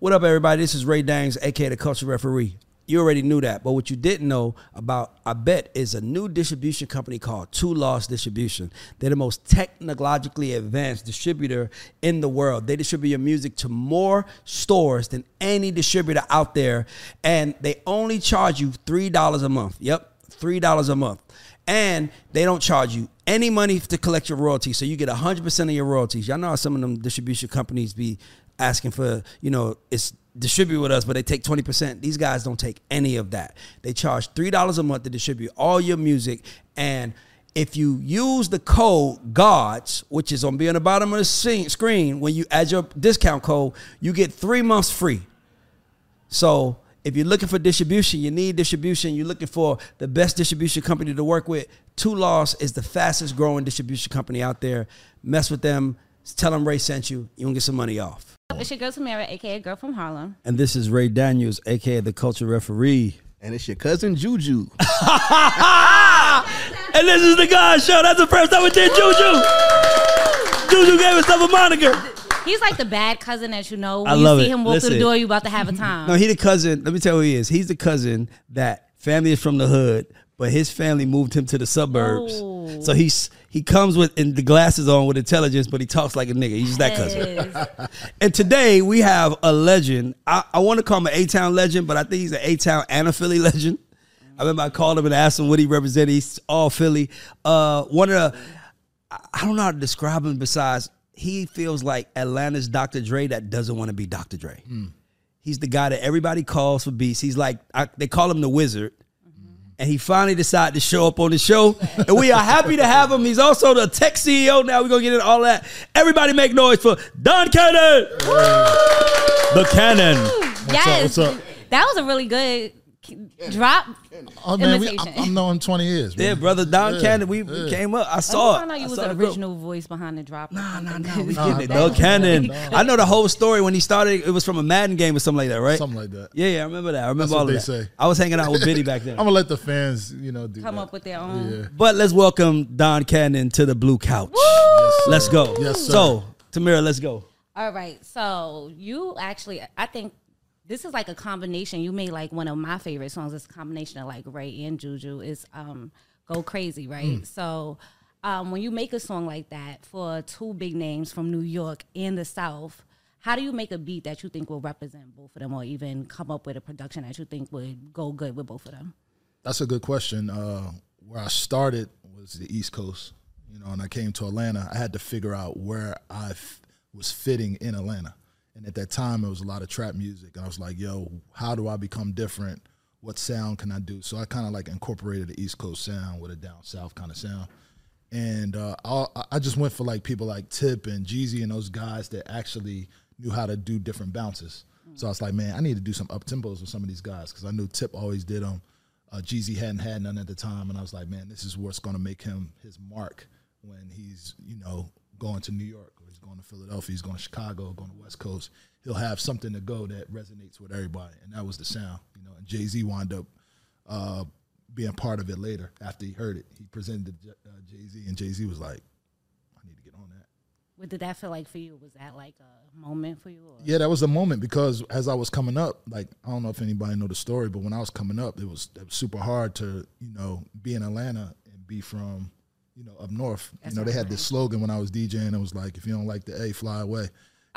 What up, everybody? This is Ray Daniels, aka the Culture Referee. You already knew that, but what you didn't know about I bet is a new distribution company called TooLost Distribution. They're the most technologically advanced distributor in the world. They distribute your music to more stores than any distributor out there, and they only charge you three dollars a month. Yep, three dollars a month and they don't charge you any money to collect your royalties. So you get 100% of your royalties. Y'all know how some of them distribution companies be asking for, you know, it's distribute with us, but they take 20%. These guys don't take any of that. They charge $3 a month to distribute all your music. And if you use the code GAUDS, which is on be on the bottom of the screen, when you add your discount code, you get three months free. So if you're looking for distribution, you need distribution, you're looking for the best distribution company to work with, TooLost is the fastest growing distribution company out there. Mess with them, tell them Ray sent you, you're gonna get some money off. It's your girl Tamara, aka Girl from Harlem. And this is Ray Daniels, aka the Culture Referee. And it's your cousin Juju. and this is the GAUDS Show. That's the first time we did Juju. Juju gave himself a moniker. He's like the bad cousin that you know. When I love you see it. him walk Listen. through the door, you about to have a time. No, he the cousin. Let me tell you who he is. He's the cousin that family is from the hood, but his family moved him to the suburbs. Oh. So he's he comes with in the glasses on with intelligence, but he talks like a nigga. He's just that cousin. and today we have a legend. I, I want to call him an A Town legend, but I think he's an A Town and a Philly legend. I remember I called him and asked him what he represented. He's all Philly. Uh, one of the I don't know how to describe him besides he feels like Atlanta's Dr. Dre that doesn't want to be Dr. Dre. Mm. He's the guy that everybody calls for beats. He's like I, they call him the Wizard. And he finally decided to show up on the show. And we are happy to have him. He's also the tech CEO now. We're going to get into all that. Everybody make noise for Don Cannon. The Cannon. Yes. Up, what's up? That was a really good drop. Oh man, we, I'm, I'm knowing 20 years. Man. Yeah, brother Don yeah, Cannon, we, yeah. came up. I oh, saw I it. I you I was the original voice behind the drop. Nah, nah, nah. We nah, it. Don Cannon. I know the whole story when he started. It was from a Madden game or something like that, right? Something like that. Yeah, yeah, I remember that. I remember That's all what of they that. say. I was hanging out with Biddy back then. I'm gonna let the fans, you know, come that. up with their own. Yeah. But let's welcome Don Cannon to the blue couch. Yes, let's go. Yes, sir. So, Tamira, let's go. All right. So you actually, I think this is like a combination. You made like one of my favorite songs. It's a combination of like Ray and Juju. Is um Go Crazy, right? Mm. So um, when you make a song like that for two big names from New York and the South, how do you make a beat that you think will represent both of them, or even come up with a production that you think would go good with both of them? That's a good question. Uh, where I started was the East Coast, you know, and I came to Atlanta. I had to figure out where I f- was fitting in Atlanta. And at that time, it was a lot of trap music. And I was like, yo, how do I become different? What sound can I do? So I kind of like incorporated the East Coast sound with a down south kind of sound. And uh, I just went for like people like Tip and Jeezy and those guys that actually knew how to do different bounces. So I was like, man, I need to do some up tempos with some of these guys because I knew Tip always did them. Uh, Jeezy hadn't had none at the time, and I was like, man, this is what's going to make him his mark when he's you know going to New York or he's going to Philadelphia, he's going to Chicago, going to West Coast. He'll have something to go that resonates with everybody, and that was the sound, you know. And Jay Z wound up uh, being part of it later after he heard it. He presented uh, Jay Z, and Jay Z was like, "I need to get on that." What did that feel like for you? Was that like a moment for you? Or? Yeah, that was a moment because as I was coming up, like I don't know if anybody know the story, but when I was coming up, it was, it was super hard to you know be in Atlanta and be from you know, up north. That's you know, they had this slogan when I was DJing. It was like, if you don't like the A, fly away. You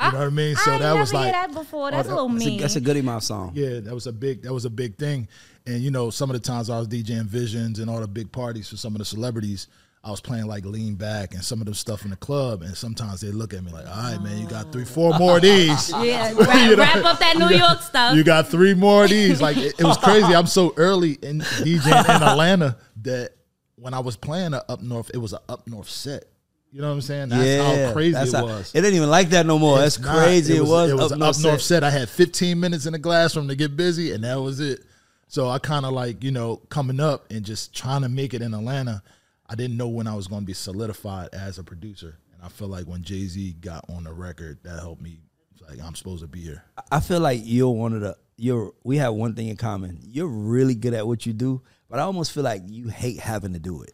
I, know what I mean? So I that was like that before. That's oh, that, a little mean. That's a, that's a Goodie Mob song. Yeah, that was a big that was a big thing. And you know, some of the times I was DJing Visions and all the big parties for some of the celebrities, I was playing like lean back and some of the stuff in the club, and sometimes they look at me like, "All right, man, you got three, four more of these." yeah, wrap, you know? wrap, up that New York stuff. You got three more of these. Like it, it was crazy. I'm so early in DJing in Atlanta that when I was playing a up north, it was an up north set. You know what I'm saying? That's yeah, how crazy it how, was. It ain't even like that no more. It's that's not, crazy. It was, it was, it was up, north, up north set. set. I had 15 minutes in the classroom to get busy, and that was it. So I kind of like, you know, coming up and just trying to make it in Atlanta. I didn't know when I was going to be solidified as a producer. And I feel like when Jay Z got on the record, that helped me. Like, I'm supposed to be here. I feel like you're one of the, you're, we have one thing in common. You're really good at what you do, but I almost feel like you hate having to do it.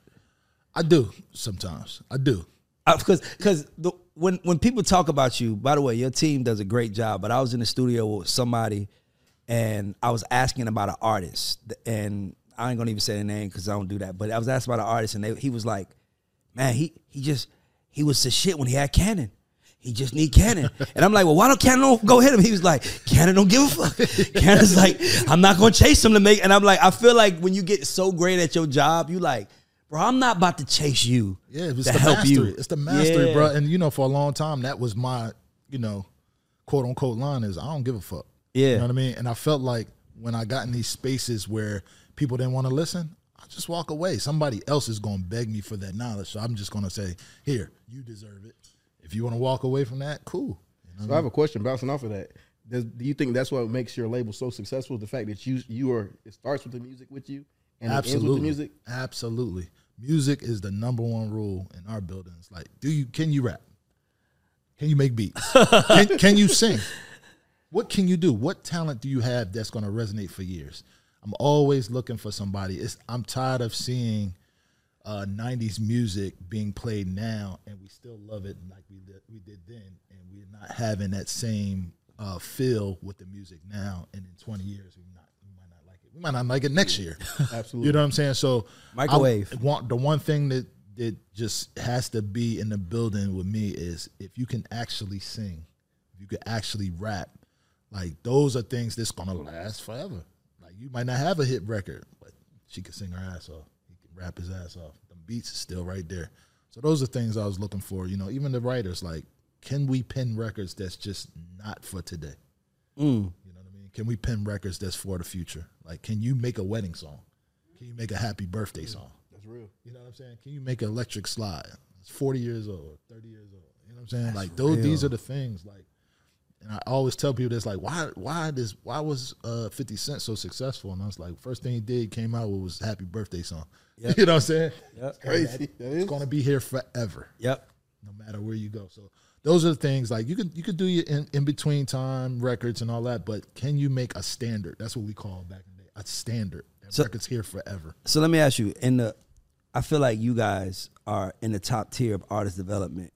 I do sometimes. I do uh, because because the when when people talk about you, by the way, your team does a great job. But I was in the studio with somebody, and I was asking about an artist, and I ain't gonna even say the name because I don't do that. But I was asking about an artist, and they, he was like, "Man, he he just he was the shit when he had Cannon." He just need Cannon. And I'm like, well, why don't Cannon go hit him? He was like, Cannon don't give a fuck. Cannon's like, I'm not gonna chase him to make. And I'm like, I feel like when you get so great at your job, you like, bro, I'm not about to chase you. Yeah, it's to the help mastery. you. It's the mastery, Yeah. bro. And you know, for a long time, that was my, you know, quote unquote line is I don't give a fuck. Yeah. You know what I mean? And I felt like when I got in these spaces where people didn't want to listen, I just walk away. Somebody else is gonna beg me for that knowledge. So I'm just gonna say, here, you deserve it. If you want to walk away from that, cool. You know? So I have a question bouncing off of that. Does, do you think that's what makes your label so successful? The fact that you you are it starts with the music with you and it ends with the music. Absolutely. Music is the number one rule in our buildings. Like, do you can you rap? Can you make beats? can, can you sing? What can you do? What talent do you have that's going to resonate for years? I'm always looking for somebody. It's I'm tired of seeing uh, 90s music being played now and we still love it like we did, we did then and we're not having that same uh, feel with the music now and in 20 years we not we might not like it. We might not like it next year. Absolutely. You know what I'm saying? So Microwave. I want the one thing that that just has to be in the building with me is if you can actually sing, if you can actually rap, like those are things that's gonna last forever. Like you might not have a hit record, but she could sing her ass off. He can rap his ass off. The beats is still right there. So those are things I was looking for. You know, even the writers, like, can we pin records that's just not for today? Mm. You know what I mean? Can we pin records that's for the future? Like, can you make a wedding song? Can you make a happy birthday song? That's real. You know what I'm saying? Can you make an electric slide? It's 40 years old, 30 years old. You know what I'm saying? like those these are the things like and I always tell people this like why why this why was uh 50 Cent so successful? And I was like, first thing he did came out with was happy birthday song. You know what I'm saying? Yep. Crazy. That It's gonna be here forever Yep. no matter where you go. So those are the things like you could you could do your in, in between time records and all that, but can you make a standard? That's what we call back in the day. A standard. That So- record's here forever. So let me ask you, in the I feel like you guys are in the top tier of artist development.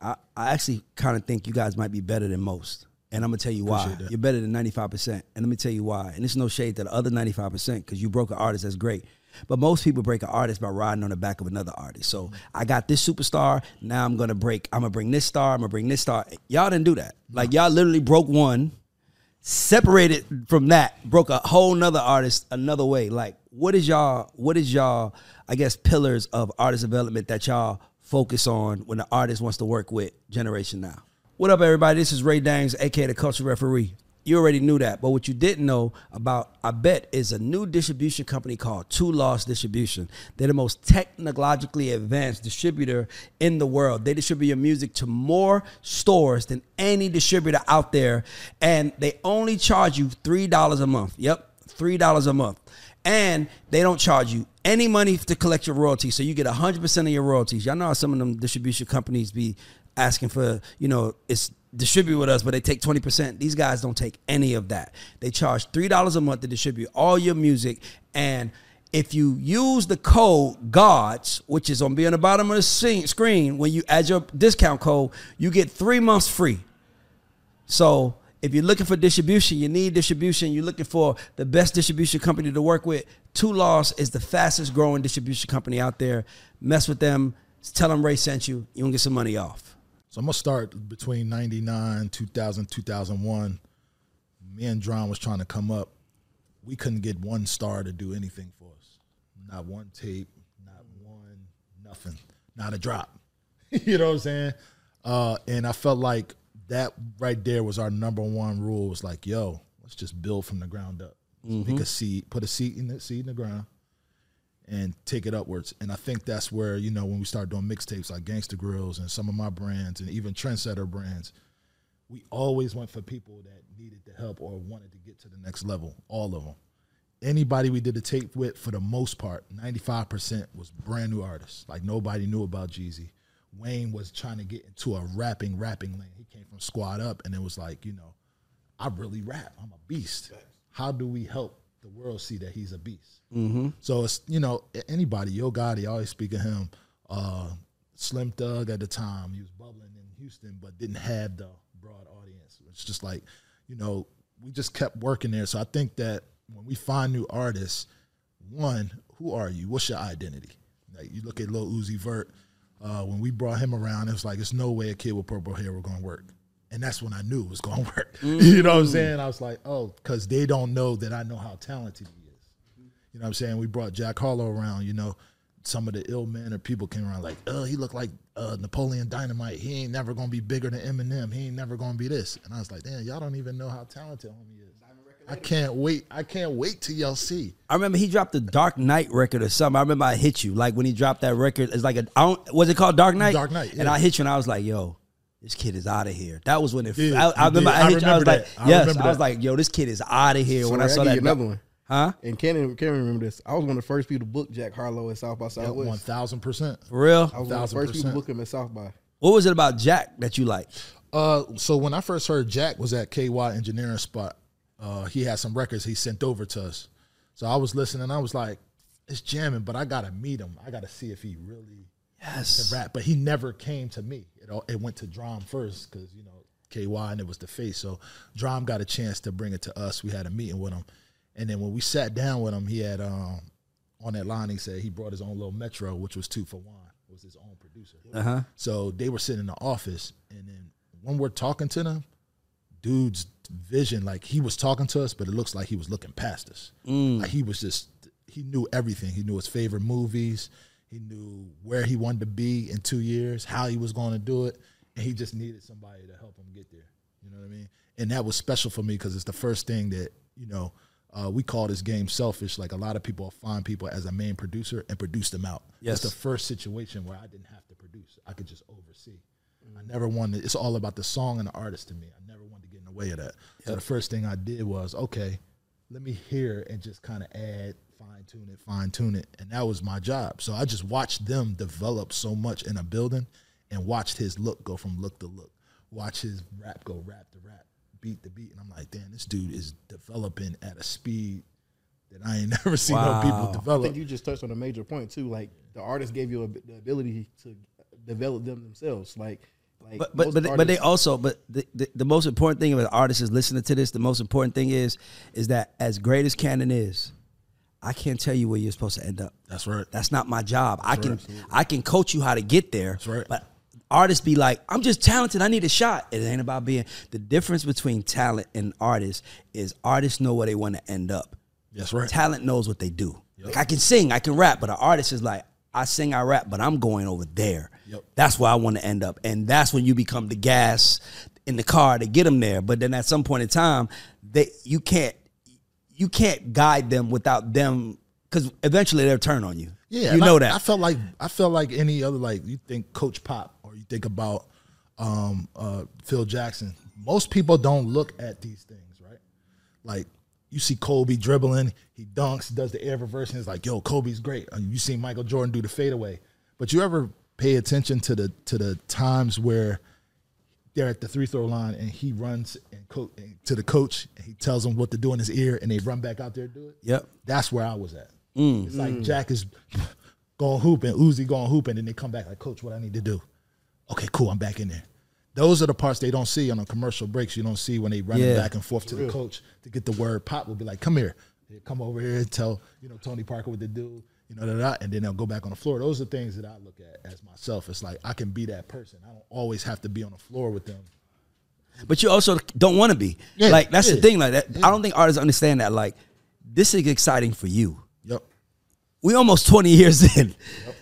I, I actually kind of think you guys might be better than most. And I'm gonna tell you why. You're better than 95%. And let me tell you why. And it's no shade to the other 95% because you broke an artist, that's great. But most people break an artist by riding on the back of another artist. So I got this superstar. Now I'm gonna break. I'm gonna bring this star. I'm gonna bring this star. Y'all didn't do that. Like y'all literally broke one, separated from that, broke a whole nother artist another way. Like, what is y'all, what is y'all, I guess, pillars of artist development that y'all focus on when the artist wants to work with Generation Now? What up, everybody? This is Ray Daniels, aka the Culture Referee. You already knew that, but what you didn't know about I Bet is a new distribution company called TooLost Distribution. They're the most technologically advanced distributor in the world. They distribute your music to more stores than any distributor out there, and they only charge you three dollars a month. Yep, three dollars a month, and they don't charge you any money to collect your royalties. So you get hundred percent of your royalties. Y'all know how some of them distribution companies be asking for, you know, it's distribute with us, but they take 20%. These guys don't take any of that. They charge $3 a month to distribute all your music. And if you use the code GAUDS, which is on be on the bottom of the screen, when you add your discount code, you get three months free. So if you're looking for distribution, you need distribution, you're looking for the best distribution company to work with, TooLost is the fastest growing distribution company out there. Mess with them. Tell them Ray sent you. You can get some money off. So I'm gonna start between '99, 2000, 2001. Me and Drama was trying to come up. We couldn't get one star to do anything for us. Not one tape, not one nothing, not a drop. you know what I'm saying? Uh, and I felt like that right there was our number one rule. Was like, yo, let's just build from the ground up. Make a seed, put a seed in the seed in the ground, and take it upwards. And I think that's where, you know, when we start doing mixtapes like Gangsta Grillz and some of my brands and even Trendsetter brands, we always went for people that needed the help or wanted to get to the next level, all of them. Anybody we did a tape with, for the most part, 95% was brand new artists. Like nobody knew about Jeezy. Wayne was trying to get into a rapping, rapping lane. He came from Squad Up and it was like, you know, I really rap. I'm a beast. How do we help the world see that he's a beast? Mm-hmm. So it's you know anybody. Yo Gotti, I always speak of him. Uh, Slim Thug at the time, he was bubbling in Houston, but didn't have the broad audience. It's just like, you know, we just kept working there. So I think that when we find new artists, one, who are you? What's your identity? Like you look at Lil Uzi Vert. Uh, when we brought him around, it was like, it's no way a kid with purple hair was going to work. And that's when I knew it was going to work. you know what I'm saying? I was like, oh, because they don't know that I know how talented he is. You know what I'm saying? We brought Jack Harlow around, you know, some of the ill mannered people came around like, oh, he looked like uh, Napoleon Dynamite. He ain't never gonna be bigger than Eminem. He ain't never gonna be this. And I was like, damn, y'all don't even know how talented homie is. I can't wait. I can't wait till y'all see. I remember he dropped the Dark Knight record or something. I remember I hit you like when he dropped that record. It's like a I don't was it called Dark Knight? Dark Knight, And. I hit you and I was like, yo. This kid is out of here. That was when it. Yeah, I, I remember. I, I hit you. I was remember like, that. I yes. remember I was like, yo, this kid is out of here. So when I I saw that, you another one. huh? And Cannon, Cannon remember this. I was one of the first people to book Jack Harlow at South by One Southwest. thousand percent. For real. I was one of the first people to book him at South by. What was it about Jack that you liked? Uh, so when I first heard Jack was at KY Engineering Spot, uh, he had some records he sent over to us. So I was listening. I was like, it's jamming, but I gotta meet him. I gotta see if he really Yes. can rap. But he never came to me. It it went to Drama first because you know KY and it was the face. So Drama got a chance to bring it to us. We had a meeting with him, and then when we sat down with him, he had um on that line he said he brought his own little Metro, which was two for one. Was his own producer. Uh huh. So they were sitting in the office, and then when we're talking to them, dude's vision, like he was talking to us, but it looks like he was looking past us. Like he was just, he knew everything. He knew his favorite movies. He knew where he wanted to be in two years, how he was going to do it, and he just needed somebody to help him get there. You know what I mean? And that was special for me because it's the first thing that you know. Uh, we call this game selfish. Like a lot of people find people as a main producer and produce them out. Yes. It's the first situation where I didn't have to produce. I could just oversee. I never wanted. It's all about the song and the artist to me. I never wanted to get in the way of that. So the first thing I did was okay, let me hear and just kind of add, fine tune it, fine tune it, and that was my job. So I just watched them develop so much in a building, and watched his look go from look to look, watch his rap go rap to rap, beat to beat, and I'm like, damn, this dude is developing at a speed that I ain't never seen no people Wow. I develop. think you just touched on a major point too. Like the artist gave you a, the ability to develop them themselves. Like, like But but most but, but they also but the, the, the most important thing of artists is listening to this. The most important thing is is that as great as Cannon is, I can't tell you where you're supposed to end up. That's right. That's not my job. I can I can coach you how to get there. That's right. But artists be like, I'm just talented. I need a shot. It ain't about being. The difference between talent and artists is artists know where they want to end up. That's right. Talent knows what they do. Like I can sing, I can rap, but an artist is like, I sing, I rap, but I'm going over there. Yep. That's where I want to end up, and that's when you become the gas in the car to get them there. But then at some point in time, they you can't you can't guide them without them because eventually they'll turn on you. Yeah, you know I, that. I felt like I felt like any other like you think Coach Pop or you think about um, uh, Phil Jackson. Most people don't look at these things, right? Like you see Kobe dribbling, he dunks, does the air reverse, and it's like, yo, Kobe's great. And you see Michael Jordan do the fadeaway, but you ever pay attention to the to the times where they're at the three throw line and he runs and co- to the coach and he tells them what to do in his ear and they run back out there and do it. Yep. That's where I was at. Mm. It's like Jack is going hooping, Uzi going hooping, and they come back like, Coach, what I need to do? Okay, cool, I'm back in there. Those are the parts they don't see on the commercial breaks. You don't see when they running Yeah. back and forth to the coach to get the word. Pop will be like, "Come here, come over here and tell you know Tony Parker what to do." You know, da, da, and then they'll go back on the floor. Those are things that I look at as myself. It's like I can be that person. I don't always have to be on the floor with them. but you also don't want to be. Yeah, like that's the thing. Like that, I don't think artists understand that. Like this is exciting for you. Yep. We almost twenty years in. Yep.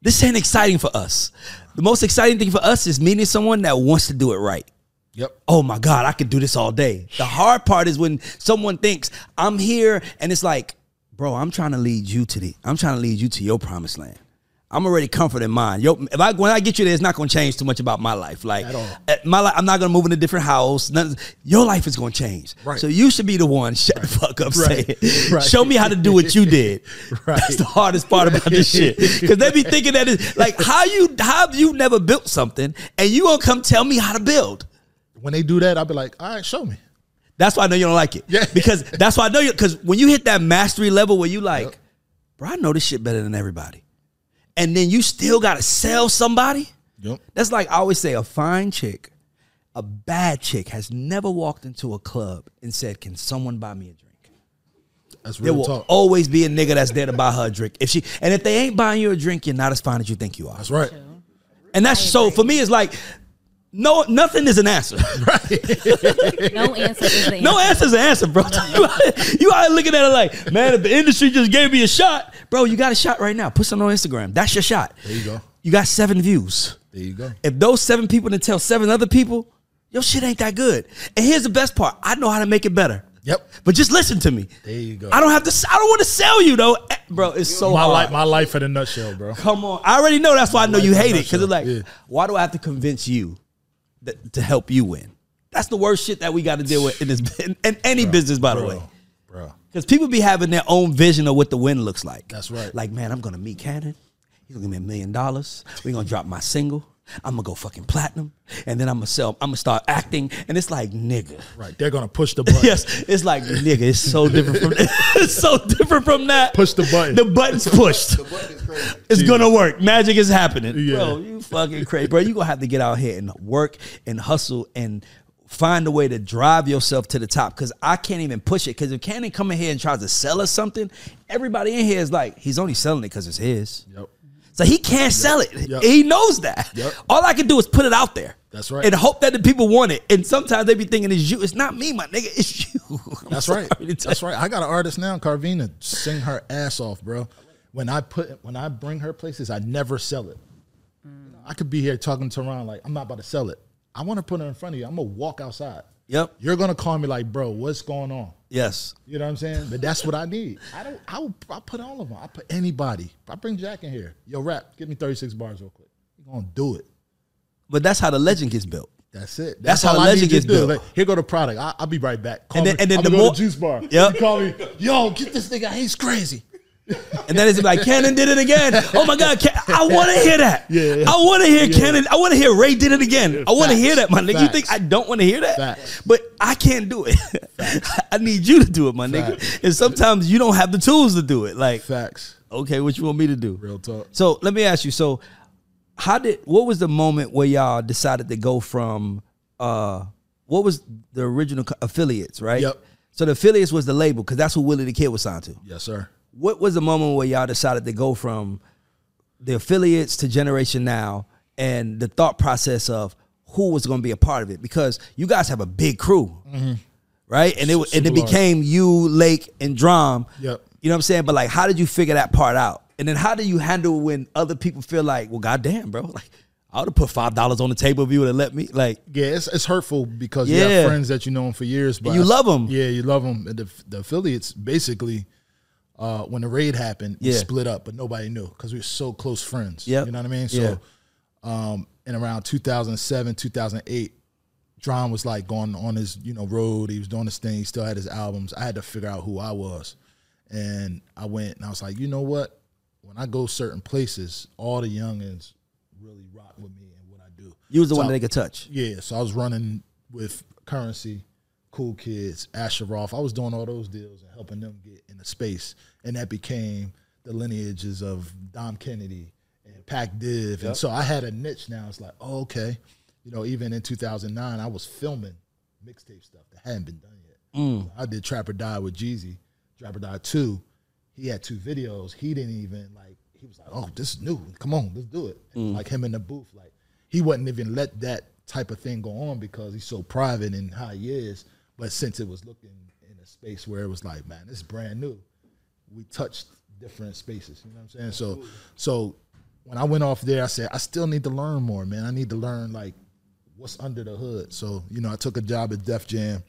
This ain't exciting for us. The most exciting thing for us is meeting someone that wants to do it right. Yep. Oh my God, I could do this all day. The hard part is when someone thinks I'm here and it's like, bro, I'm trying to lead you to the, I'm trying to lead you to your promised land. I'm already comfort in mind. Yo, if I when I get you there, it's not gonna change too much about my life. Like my life, I'm not gonna move in a different house. None, your life is gonna change. Right. So you should be the one. Shut the fuck up. Say Right. it. Right. Show me how to do what you did. Right. That's the hardest part about this shit. Because they be thinking that it's like how you how you never built something and you gonna come tell me how to build. When they do that, I'll be like, "All right, show me." That's why I know you don't like it. Yeah. Because that's why I know you. Because when you hit that mastery level where you like, bro, I know this shit better than everybody, and then you still got to sell somebody. Yep. That's like I always say, a fine chick, a bad chick has never walked into a club and said, "Can someone buy me a drink?" That's There real will talk. always be a nigga that's there to buy her a drink. If she and if they ain't buying you a drink, you're not as fine as you think you are. That's right. And that's so for me, it's like no, nothing is an answer. No answer is the no answer. answer is an answer, bro. you, out, you out looking at it like, man, if the industry just gave me a shot, bro, you got a shot right now. Put something on Instagram. That's your shot. There you go. You got seven views. There you go. If those seven people didn't tell seven other people, your shit ain't that good. And here's the best part: I know how to make it better. Yep. But just listen to me. There you go. I don't have to. I don't want to sell you though, Eh, bro. It's so my hard. life, my life in a nutshell, bro. Come on, I already know. That's why I know you hate it because it's like, yeah. why do I have to convince you that, to help you win? That's the worst shit that we got to deal with in this in, in any business, by the way. Bro, bro. Because people be having their own vision of what the win looks like. That's right. Like, man, I'm gonna meet Cannon. He's gonna give me a million dollars. We're gonna drop my single. I'm gonna go fucking platinum, and then I'm gonna sell. I'm gonna start acting, and it's like, nigga. Right. They're gonna push the button. Yes, it's like nigga. It's so different from. it's so different from that. Push the button. The button's pushed. The button it's gonna work. Magic is happening, Yeah. bro. You fucking crazy, bro. You gonna have to get out here and work and hustle and find a way to drive yourself to the top. Because I can't even push it. Because if Cannon come in here and tries to sell us something, everybody in here is like, he's only selling it because it's his. Yep. So he can't sell it. Yep. He knows that. Yep. All I can do is put it out there. That's right. And hope that the people want it. And sometimes they be thinking it's you. It's not me, my nigga. It's you. I'm That's right. sorry to tell That's right. I got an artist now, Carvina, sing her ass off, bro. When I put when I bring her places, I never sell it. I could be here talking to Ron like I'm not about to sell it. I want to put her in front of you. I'm gonna walk outside. Yep. You're gonna call me like, bro, what's going on? Yes. You know what I'm saying? But that's what I need. I don't. I will. I put all of them. I put anybody. I bring Jack in here. Yo, rap. Give me 36 bars real quick. You gonna do it? But that's how the legend gets built. That's it. That's all how legend gets built. Like, here go the product. I, I'll be right back. Call And then- me. and then I'm the more- juice bar. Yep. You call me. Yo, get this nigga. He's crazy. And then it's like Cannon did it again. Oh my God, Can- I want to hear that. Yeah. I want to hear Cannon. I want to hear Ray did it again. I want to hear that, my nigga. You think I don't want to hear that? Facts. But I can't do it. I need you to do it, my nigga. And sometimes you don't have the tools to do it. Like, Facts. okay, what you want me to do? Real talk. So let me ask you. So, how did? What was the moment where y'all decided to go from? uh What was the original affiliates? Right. Yep. So the affiliates was the label because that's who Willie the Kid was signed to. Yes, sir. What was the moment where y'all decided to go from the affiliates to Generation Now and the thought process of who was going to be a part of it? Because you guys have a big crew, mm-hmm. right? And it and Super it large. became you, Lake, and Drama. Yep. You know what I'm saying? But like, how did you figure that part out? And then how do you handle when other people feel like, well, goddamn, bro, like I would have put five dollars on the table if you would have let me. Like, Yeah, it's, it's hurtful because you have friends that you know 'em for years, but you love them. Yeah, you love them. The, the affiliates basically, uh, when the raid happened, we split up, but nobody knew because we were so close friends. Yep. you know what I mean. Yeah. So, um, in around 2007, 2008, John was like going on his you know road. He was doing his thing. He still had his albums. I had to figure out who I was, and I went and I was like, you know what? When I go certain places, all the youngins really rock with me and what I do. you was the So- one that they could touch. yeah, so I was running with Currency, Cool Kids, Asher Roth. I was doing all those deals and helping them get in the space, and that became the lineages of Dom Kennedy and Pac Div. And so I had a niche now. It's like, oh, okay, you know, even in 2009, I was filming mixtape stuff that hadn't been done yet. Mm. I did Trap or Die with Jeezy, Trap or Die Two. He had two videos. He didn't even like. He was like, "Oh, this is new. Come on, let's do it." And Like him in the booth, like he wouldn't even let that type of thing go on because he's so private and how he is. But since it was looking in a space where it was like, man, this is brand new, we touched different spaces. You know what I'm saying? So, so when I went off there, I said, I still need to learn more, man. I need to learn like what's under the hood. So, you know, I took a job at Def Jam,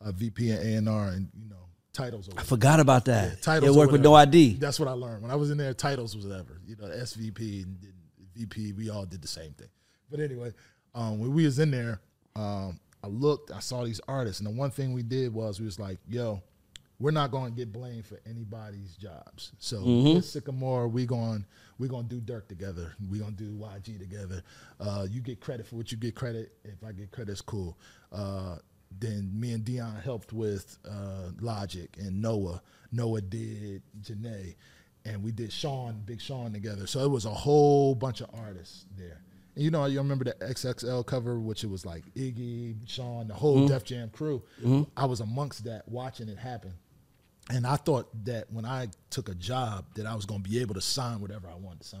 uh, VP and A and R, and you know, titles. I forgot about that. titles. Yeah, or work with no. ID. That's what I learned when I was in there. Titles was whatever. You know, SVP and VP. We all did the same thing. But anyway, um, when we was in there, um, I looked. I saw these artists, and the one thing we did was we was like, "Yo, we're not going to get blamed for anybody's jobs. So with Sickamore, we going we going to do Durk together. We going to do YG together. Uh, you get credit for what you get credit. If I get credit, it's cool. Uh, then me and Dion helped with uh, Logic and Noah. Noah did Jhené, and we did Sean, Big Sean together. So it was a whole bunch of artists there. You know, you remember the XXL cover, which it was like Iggy, Sean, the whole Def Jam crew. I was amongst that, watching it happen. And I thought that when I took a job, that I was going to be able to sign whatever I wanted to sign.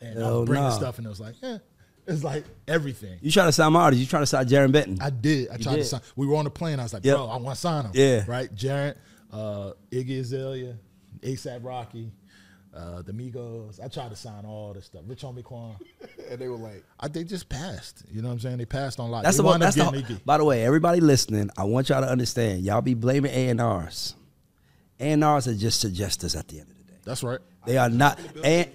And I Hell would bring the nah. stuff, and it was like, eh, it's like everything. You try to sign my artist. You try to sign Jarren Benton. I did. I tried did. to sign. We were on the plane. I was like, Yep. bro, I want to sign him. Yeah. Right? Jared, uh, Iggy Azalea, ASAP Rocky, uh, the Migos. I tried to sign all this stuff. Rich Homie Quan. and they were like, I, they just passed. You know what I'm saying? They passed on a lot. That's they the one. wound That's the. getting Iggy. By the way, everybody listening, I want y'all to understand. Y'all be blaming A and R's. A and R's are just suggestors at the end of the day. That's right. They are not. And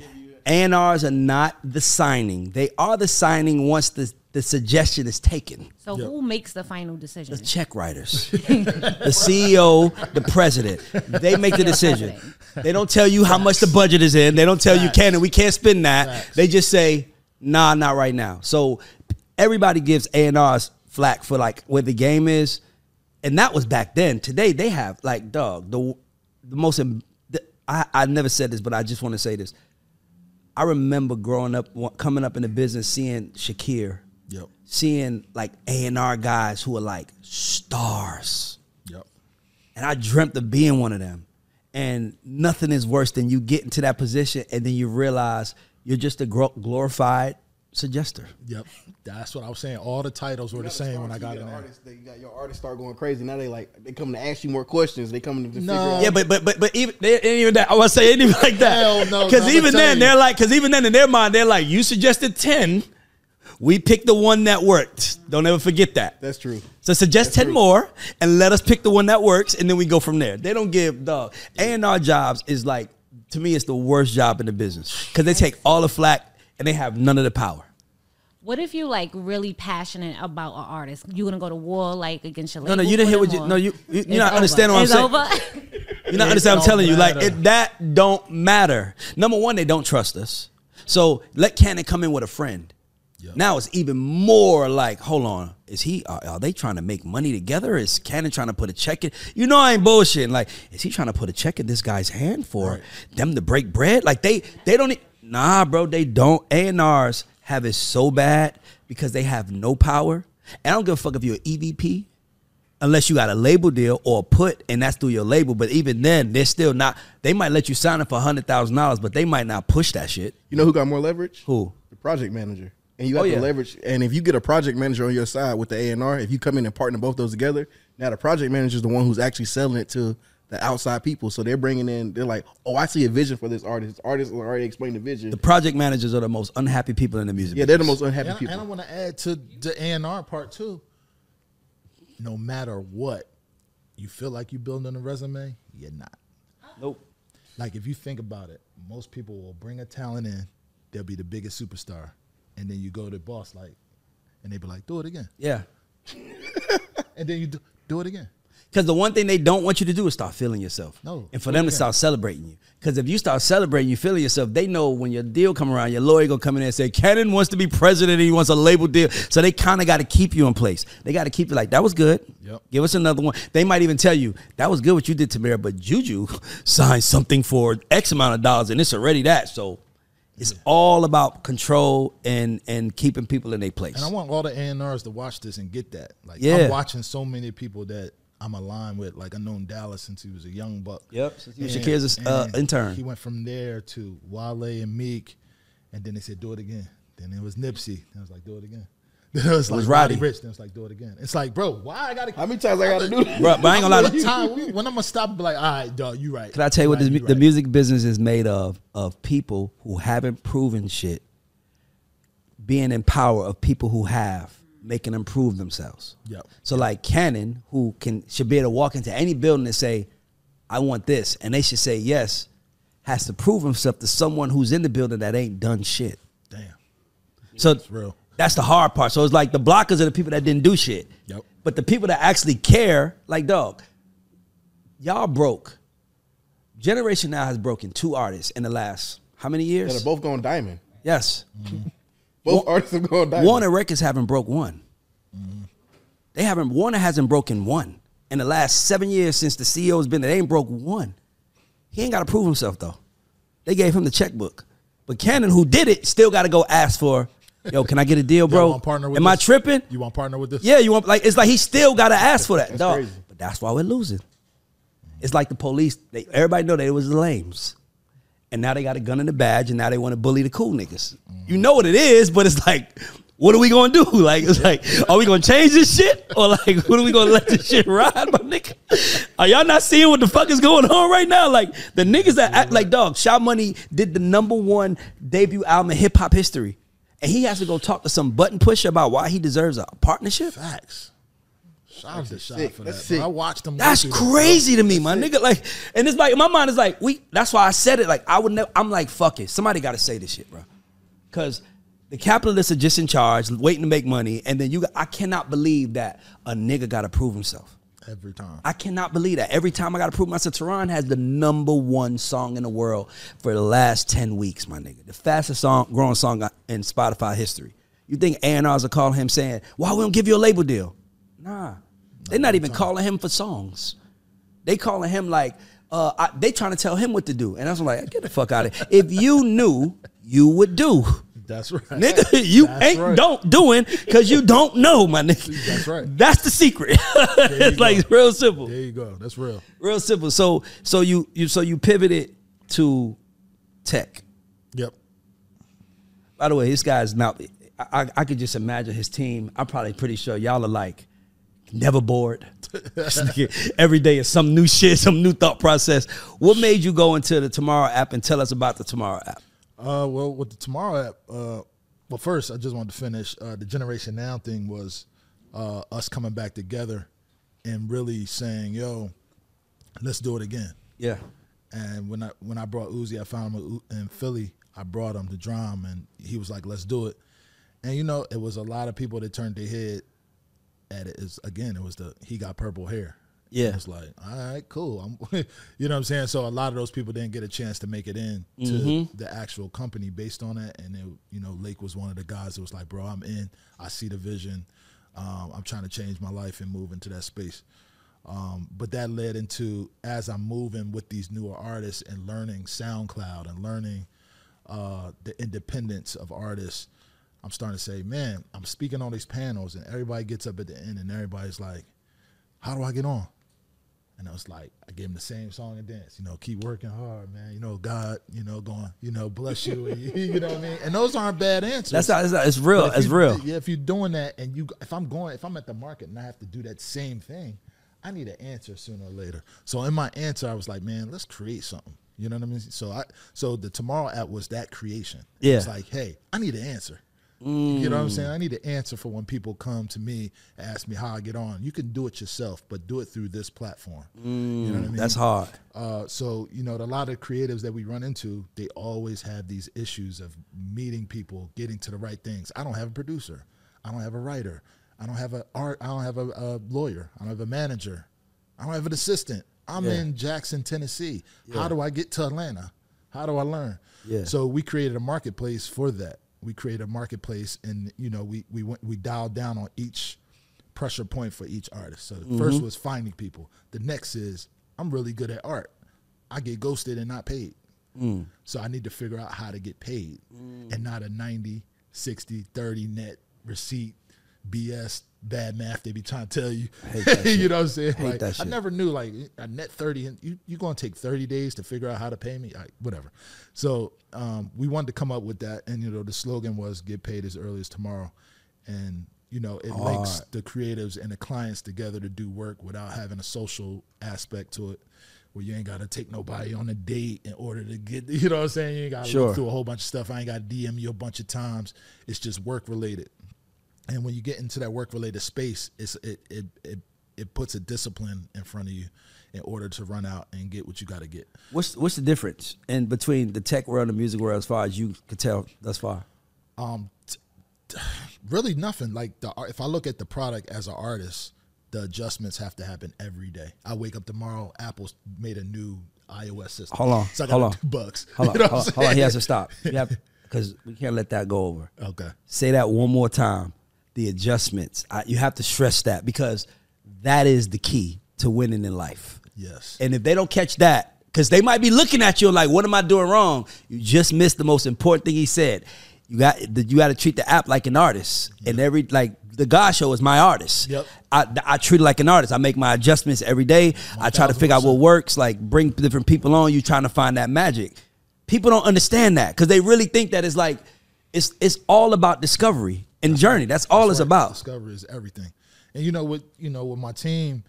R's are not the signing. They are the signing once the the suggestion is taken. So who makes the final decision? The check writers, the CEO, the president, they make the decision. They don't tell you how much the budget is in. They don't tell you can and we can't spend that. They just say, nah, not right now. So everybody gives ANRs and flack for like where the game is, and that was back then. Today they have like dog the the most. The, I I never said this, but I just want to say this. I remember growing up, coming up in the business, seeing Shakir, Yep. seeing like A and R guys who are like stars, Yep. and I dreamt of being one of them. And nothing is worse than you get into that position and then you realize you're just a glorified suggester. Yep. That's what I was saying. All the titles were the same when I got in got there. artists, they got your artists start going crazy. Now they like they come to ask you more questions. They come to figure No. out. Yeah, but but but but even they ain't even that. I want to say anything like that. Hell no, Because even then you. they're like, because even then in their mind they're like, you suggested ten, we picked the one that worked. Don't ever forget that. that's true. So suggest That's ten true. more and let us pick the one that works, and then we go from there. They don't give dog. A and R jobs is like to me, it's the worst job in the business because they take all the flack and they have none of the power. What if you like really passionate about an artist? You gonna go to war like against your No, label? no, you didn't hear for what them, you. or- No, you. you It's you're not over. understanding what I'm it's saying. over. You're not It understanding. I'm don't telling you, like matter. it, that don't matter. Number one, they don't trust us. So let Cannon come in with a friend. Yep. Now it's even more like, hold on, is he? Are, are they trying to make money together? Is Cannon trying to put a check in? You know, I ain't bullshitting. Like, is he trying to put a check in this guy's hand for Right. them to break bread? Like they, they don't. e- Nah, bro, they don't. A and R's have it so bad because they have no power. And I don't give a fuck if you're an EVP unless you got a label deal or a put and that's through your label. But even then, they're still not. They might let you sign it for hundred thousand dollars, but they might not push that shit. You know who got more leverage? Who? The project manager. And you oh, got Oh, the yeah. leverage. And if you get a project manager on your side with the A and R, if you come in and partner both those together, now the project manager is the one who's actually selling it to the outside people. So they're bringing in. They're like, oh, I see a vision for this artist. This artist already explained the vision. The project managers are the most unhappy people in the music. yeah, they're the most unhappy And, I- people. and I want to add to the A and R part too. No matter what, you feel like you're building a resume, you're not. Nope. Like if you think about it, most people will bring a talent in, they'll be the biggest superstar, and then you go to the boss like, and they be like, do it again, Yeah. and then you do, do it again. Because the one thing they don't want you to do is start feeling yourself. No. And for them to start celebrating you. Because if you start celebrating you feeling yourself, they know when your deal come around, your lawyer gonna come in there and say, Cannon wants to be president and he wants a label deal. So they kind of got to keep you in place. They got to keep you like, that was good. Yep. Give us another one. They might even tell you, that was good what you did, Tamira, but Juju signed something for X amount of dollars and it's already that. So it's all about control and and keeping people in their place. And I want all the A&Rs to watch this and get that. Like Yeah. I'm watching so many people that I'm aligned with. Like I known Dallas since he was a young buck. Yep, since he was And- Shakir's, uh, intern. He went from there to Wale and Meek, and then they said do it again. Then it was Nipsey. Then it was like do it again. Then it was like was Roddy Roddy. Ricch. Then it was like do it again. It's like bro, why I gotta? How many times I got to do that? Bro, but I ain't gonna lie. What time? When I'm gonna stop? and Be like, all right, dog, you right. Can I tell you what right, this, you the right. music business is made of? Of people who haven't proven shit, being in power of people who have, making them improve themselves. Yep. So like Cannon, who can should be able to walk into any building and say, "I want this," and they should say yes, has to prove himself to someone who's in the building that ain't done shit. Damn. So It's real. that's the hard part. So it's like the blockers are the people that didn't do shit. Yep. But the people that actually care, like dog, y'all broke. Generation Now has broken two artists in the last how many That they're both going diamond. yes. Mm-hmm. Both artists diamond. Warner Records haven't broke one. They haven't. Warner hasn't broken one in the last seven years since the CEO's been there. They ain't broke one. He ain't got to prove himself though. They gave him the checkbook, but Cannon, who did it, still got to go ask for Yo, can I get a deal, bro? want partner with Am I tripping? You want partner with this? Yeah, you want like it's like he still got to ask for that, dog. crazy. But that's why we're losing. It's like the police. They, everybody know they was the lames, and now they got a gun in the badge, and now they want to bully the cool niggas. You know what it is, but it's like, what are we gonna do? Like, it's like, are we gonna change this shit, or like, what are we gonna let this shit ride, my nigga? Are y'all not seeing what the fuck is going on right now? Like the niggas that act like dog. Shot Money did the number one debut album in hip hop history, and he has to go talk to some button pusher about why he deserves a partnership. Facts. Shout out to Shot for That's that. bro. I watched them. That's through that, crazy to me, my nigga. Like, and it's like my mind is like we. That's why I said it. Like I would never. I'm like fuck it. Somebody got to say this shit, bro. Because the capitalists are just in charge, waiting to make money, and then you. I cannot believe that a nigga got to prove himself. every time. I cannot believe that. Every time I got to prove myself, Tehran has the number one song in the world for the last 10 weeks, my nigga. The fastest song, growing song in Spotify history. You think A&Rs are calling him saying, why we don't give you a label deal? Nah. They're not even calling him for songs. They calling him like, uh, I, they trying to tell him what to do. And I was like, get the fuck out of here. If you knew, you would do. That's right. Nigga, you That's ain't right. don't doing because you don't know, my nigga. That's right. That's the secret. it's like real simple. There you go. That's real. Real simple. So so you you so you pivoted to tech. Yep. By the way, this guy's now. I, I, I could just imagine his team. I'm probably pretty sure y'all are like never bored. Every day is some new shit, some new thought process. What made you go into the TMRO app and tell us about the TMRO app? Uh, well, with the TMRO app, uh, well, first, I just wanted to finish. Uh, the Generation Now thing was uh, us coming back together and really saying, yo, let's do it again. Yeah. And when I when I brought Uzi, I found him in Philly. I brought him to Drama, and he was like, "Let's do it." And you know, it was a lot of people that turned their head at it. Is again, it was the he got purple hair. Yeah. It's like, all right, cool. I'm, you know what I'm saying. So a lot of those people didn't get a chance to make it in to Mm-hmm. the actual company based on that. And it, you know, Lake was one of the guys that was like, "Bro, I'm in. I see the vision. Um, I'm trying to change my life and move into that space." Um, but that led into as I'm moving with these newer artists and learning SoundCloud and learning uh, the independence of artists. I'm starting to say, man, I'm speaking on these panels, and everybody gets up at the end, and everybody's like, "How do I get on?" And I was like, I gave him the same song and dance. You know, keep working hard, man. You know, God, you know, going, you know, bless you. You, know what I mean? And those aren't bad answers. That's not, it's, not, it's real. It's you- real. Yeah, if you're doing that and you, if I'm going, if I'm at the market and I have to do that same thing, I need an answer sooner or later. So in my answer, I was like, man, let's create something. You know what I mean? So I, so the TMRO app was that creation. Yeah. It's like, hey, I need an answer. You know what I'm saying? I need an answer for when people come to me ask me how I get on. You can do it yourself, but do it through this platform. you know what I mean? That's hard. Uh, so you know, a lot of creatives that we run into, they always have these issues of meeting people, getting to the right things. I don't have a producer. I don't have a writer. I don't have a art. I don't have a, a lawyer. I don't have a manager. I don't have an assistant. I'm Yeah. in Jackson, Tennessee. How do I get to Atlanta? How do I learn? Yeah. So we created a marketplace for that. We created a marketplace, and you know, we we went we dialed down on each pressure point for each artist. So the Mm-hmm. first was finding people. The next is I'm really good at art. I get ghosted and not paid. Mm. So I need to figure out how to get paid and not a 90, 60, 30 net receipt BS bad math they be trying to tell you. hate that shit. you know what I'm saying? Hate Like, I never knew like a net 30 and you you going to take 30 days to figure out how to pay me? Like, whatever. So, um, we wanted to come up with that and you know the slogan was get paid as early as tomorrow. And you know, it links the creatives and the clients together to do work without having a social aspect to it. Where you ain't got to take nobody on a date in order to get, you know what I'm saying? You ain't got to Sure. look through a whole bunch of stuff. I ain't got to DM you a bunch of times. It's just work related. And when you get into that work related space, it's it, it it it puts a discipline in front of you in order to run out and get what you got to get. What's what's the difference in between the tech world and the music world as far as you could tell thus far? Um, t- t- really nothing. Like the if I look at the product as an artist, the adjustments have to happen every day. I wake up tomorrow, Apple's made a new iOS system. Hold on, so I hold on. bucks. Hold on, You know hold, on, hold on. He has to stop. Because we can't let that go over. Okay. Say that one more time. The adjustments. I, you have to stress that because that is the key to winning in life. Yes. And if they don't catch that, because they might be looking at you like, what am I doing wrong? You just missed the most important thing he said. You got you got to treat the app like an artist, and every like the GAUDS Show is my artist. Yep. I, I treat it like an artist. I make my adjustments every day. I try to figure out what works. Like bring different people on. You trying to find that magic. People don't understand that because they really think that it's like it's it's all about discovery and journey. That's all it's Right. about. Discovery is everything. And you know what? You know with my team,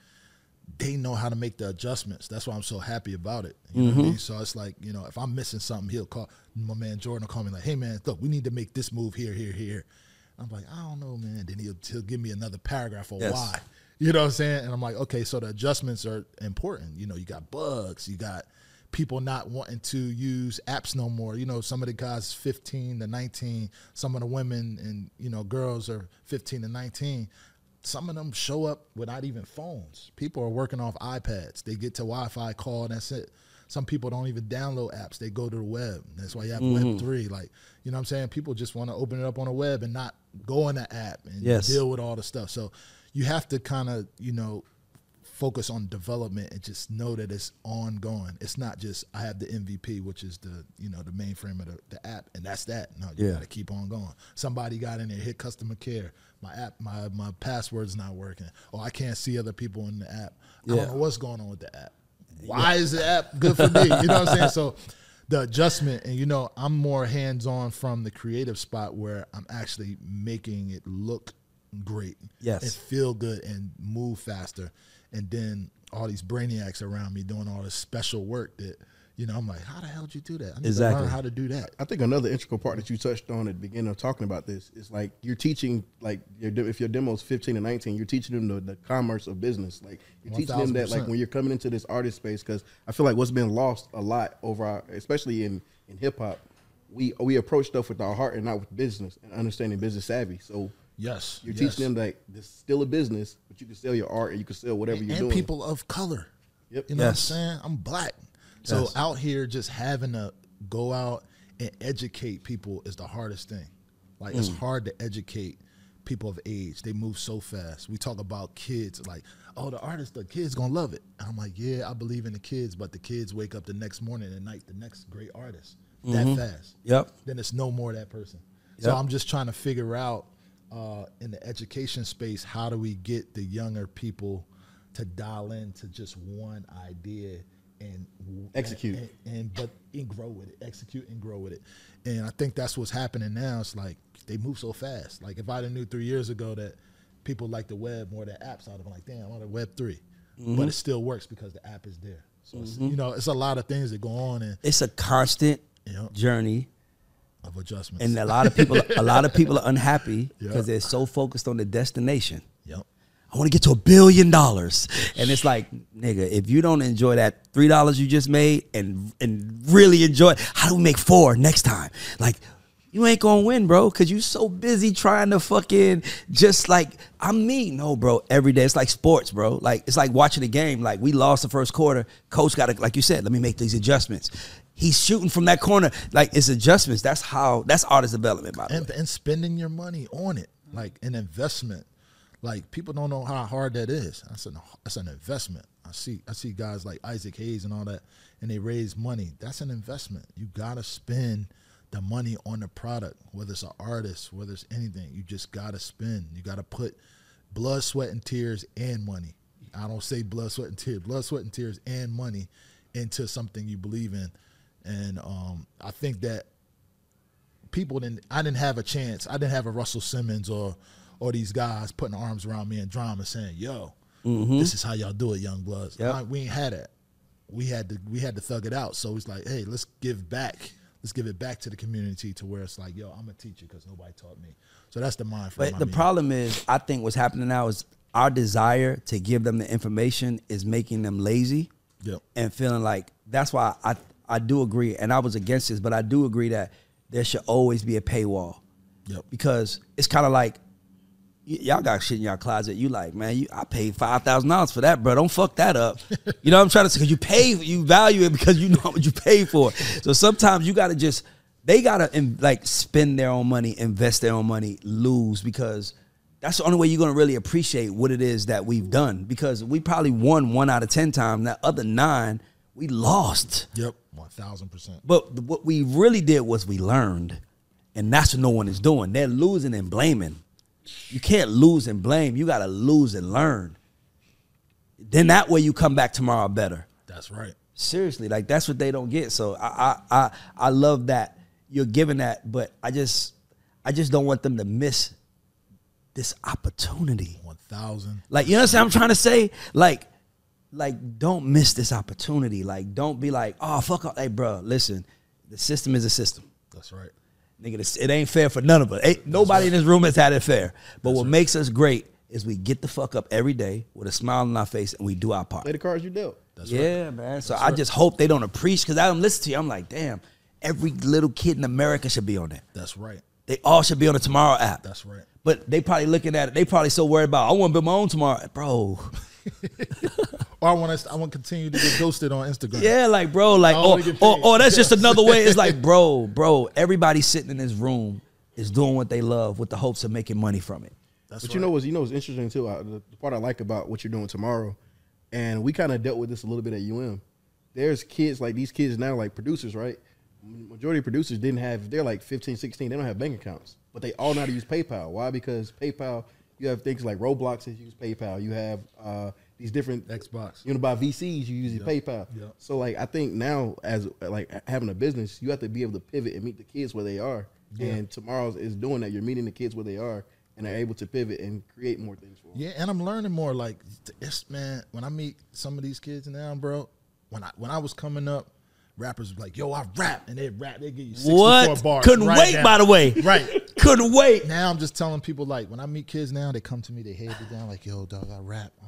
they know how to make the adjustments. That's why I'm so happy about it. You know what I Mm-hmm. mean? So it's like you know, if I'm missing something, he'll call my man Jordan. Will call me like, "Hey man, look, we need to make this move here, here, here." I'm like, I don't know, man. Then he'll he'll give me another paragraph of Yes. why. You know what I'm saying? And I'm like, okay, so the adjustments are important. You know, you got bugs, you got people not wanting to use apps no more. You know, some of the guys 15 to 19, some of the women and you know girls are 15 to 19. Some of them show up without even phones. People are working off iPads. They get to Wi-Fi call and that's it. Some people don't even download apps. They go to the web. That's why you have mm-hmm. Web three. Like, you know what I'm saying? People just want to open it up on the web and not go in the app and Yes. deal with all the stuff. So you have to kind of, you know, focus on development and just know that it's ongoing. It's not just I have the MVP, which is the you know the mainframe of the, the app, and that's that. No, you Yeah. got to keep on going. Somebody got in there, hit customer care. My app, my my password's not working. Or I can't see other people in the app. I Yeah. don't know what's going on with the app. Why is the app good for me? You know what I'm saying? So the adjustment, and you know, I'm more hands on from the creative spot where I'm actually making it look great, Yes. and feel good, and move faster. And then all these brainiacs around me doing all this special work that you know, I'm like, how the hell did you do that? I need to Exactly. learn how to do that. I think another integral part that you touched on at the beginning of talking about this is like you're teaching like your de- if your demo's 15 to 19, you're teaching them the, the commerce of business. Like you're teaching them that like when you're coming into this artist space because I feel like what's been lost a lot over our, especially in in hip hop, we we approach stuff with our heart and not with business and understanding business savvy. So Yes, you're yes. teaching them that this is still a business, but you can sell your art and you can sell whatever you're and doing. people of color. Yep. You know Yes. what I'm saying? I'm black. So Yes. out here just having to go out and educate people is the hardest thing. Like it's Mm. hard to educate people of age. They move so fast. We talk about kids like, oh, the artist, the kids gonna love it. And I'm like, yeah, I believe in the kids, but the kids wake up the next morning and night the next great artist that fast. Yep. Then it's no more that person. So I'm just trying to figure out uh, in the education space how do we get the younger people to dial in to just one idea and Execute. and, and but and grow with it, execute and grow with it. And I think that's what's happening now. It's like they move so fast. Like if I'd have knew three years ago that people like the web more than apps, I'd have been like, damn, I'm on the web 3 But it still works because the app is there. So it's, you know, it's a lot of things that go on and It's a constant journey. Of adjustments. And a lot of people, a lot of people are unhappy because they're so focused on the destination. yep. I want to get to a billion dollars, and it's like, nigga, if you don't enjoy that three dollars you just made and and really enjoy, how do we make four next time? Like, you ain't gonna win, bro, because you so busy trying to fucking just like I'm me. No, bro, every day it's like sports, bro. Like it's like watching a game. Like we lost the first quarter, coach got to, like you said, let me make these adjustments. He's shooting from that corner, like it's adjustments. That's how that's artist development, by the and, way. and spending your money on it like an investment. Like people don't know how hard that is. That's an that's an investment. I see i see guys like isaac hayes and all that and they raise money. That's an investment. You gotta spend the money on the product whether it's an artist whether it's anything. You just gotta spend. You gotta put blood sweat and tears and money. I don't say blood sweat and tears. Blood sweat and tears and money into something you believe in and um, i think that people didn't I didn't have a chance. I didn't have a Russell Simmons or or these guys putting arms around me and drama saying, "Yo, this is how y'all do it, young bloods." Yep. We ain't had that. We had to we had to thug it out. So it's like, hey, let's give back. Let's give it back to the community to where it's like, yo, I'm a teacher because nobody taught me. So that's the mind frame. But the mean. problem is, I think what's happening now is our desire to give them the information is making them lazy Yep. and feeling like that's why I I do agree, and I was against this, but I do agree that there should always be a paywall Yep. because it's kind of like y- y'all got shit in y'all closet. You like, man, you I paid five thousand dollars for that, bro. Don't fuck that up. you know what I'm trying to say? Because you pay, you value it because you know what you pay for. So sometimes you got to just they gotta in, like spend their own money, invest their own money, lose because that's the only way you're gonna really appreciate what it is that we've done. Because we probably won one out of ten times. That other nine we lost. Yep. One thousand percent. But what we really did was we learned. And that's what no one is doing. They're losing and blaming. You can't lose and blame. You got to lose and learn. Then that way you come back tomorrow better. That's right. Seriously, like that's what they don't get. So I I I, I love that you're giving that, but I just I just don't want them to miss this opportunity. One thousand. Like you know what I'm trying to say? Like like don't miss this opportunity. Like don't be like, oh fuck up. Hey bro, listen, the system is a system. That's right. Nigga, this- it ain't fair for none of us. Ain't, nobody in this room has had it fair. But what makes us great is we get the fuck up every day with a smile on our face and we do our part. Play the cards you dealt. That's right. yeah, man. So I just hope they don't appreciate because I don't listen to you. I'm like, damn, every little kid in America should be on that. That's right. They all should be on the TMRO app. That's right. But they probably looking at it. They probably so worried about. I want to build my own tomorrow, bro. Or I want to. I want to continue to get ghosted on Instagram. Yeah, like bro, like I or, wanna or, or that's just another way. It's like, bro, bro, everybody sitting in this room is doing what they love with the hopes of making money from it. That's But right. you know what's you know what's interesting too. Uh, the, the part I like about what you're doing tomorrow, and we kind of dealt with this a little bit at UM. There's kids like these kids now, like producers, right? Majority of producers didn't have. They're like 15, 16. They don't have bank accounts, but they all know how to use PayPal. Why? Because PayPal. You have things like Roblox that use PayPal. You have uh, these different Xbox. You know, by VCs, you use your PayPal. Yep. So like, I think now as like having a business, you have to be able to pivot and meet the kids where they are. And TMRO's is doing that. You're meeting the kids where they are, and they're able to pivot and create more things for them. Yeah, and I'm learning more. Like, it's man, when I meet some of these kids now, bro. When I when I was coming up, rappers were like, "Yo, I rap," and they rap. They give you 64 What? bars. Couldn't right wait, now. by the way. Right. Couldn't wait. Now I'm just telling people like when I meet kids now, they come to me, they head it down like, "Yo, dog, I rap." Uh,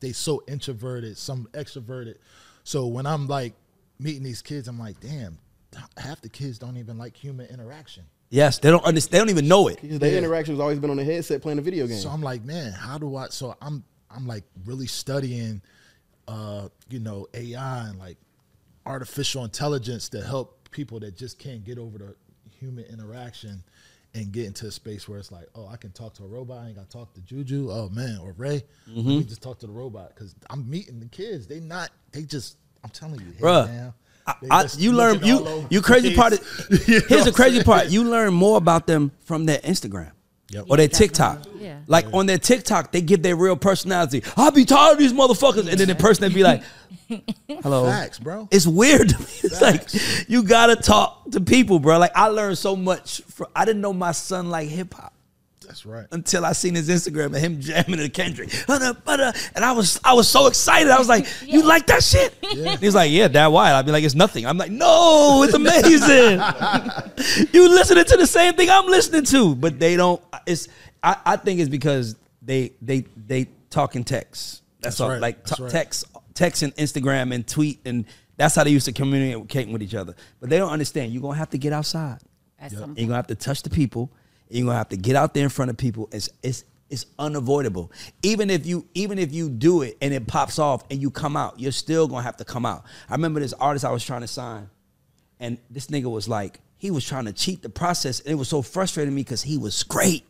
they so introverted, some extroverted. So when I'm like meeting these kids, I'm like, "Damn, half the kids don't even like human interaction." Yes, they don't understand. They don't even know it. Because their interaction has always been on the headset playing a video game. So I'm like, man, how do I? So I'm I'm like really studying, uh, you know, AI and like artificial intelligence to help people that just can't get over the human interaction and get into a space where it's like, oh, I can talk to a robot. I ain't got to talk to Juju. Oh man, or Ray. Let Mm-hmm. me just talk to the robot because I'm meeting the kids. They not. They just. I'm telling you, hey, Bruh, I, they I, just you learn you you crazy part. You here's the crazy part. You learn more about them from their Instagram. Yep. Or their Yeah, TikTok. Yeah. Like on their TikTok, they give their real personality. I'll be tired of these motherfuckers. And then the person they be like, hello. Facts, bro. It's weird to me. It's like you gotta talk to people, bro. Like I learned so much. From, I didn't know my son like hip hop That's right. until I seen his Instagram and him jamming to Kendrick. And I was I was so excited. I was like, "You like that shit?" And He's like, "Yeah, Dad. Why?" I'd be like, "It's nothing." I'm like, "No, it's amazing." you listening to the same thing I'm listening to, but they don't. It's I, I think it's because they they they talk in text. That's, That's all. right. Like That's t- right. text text and Instagram and tweet and that's how they used to communicate with each other. But they don't understand. You're gonna have to get outside. At some You're gonna have to touch the people. You're gonna have to get out there in front of people. It's it's it's unavoidable. Even if you even if you do it and it pops off and you come out, you're still gonna have to come out. I remember this artist I was trying to sign, and this nigga was like, he was trying to cheat the process, and it was so frustrating me because he was great,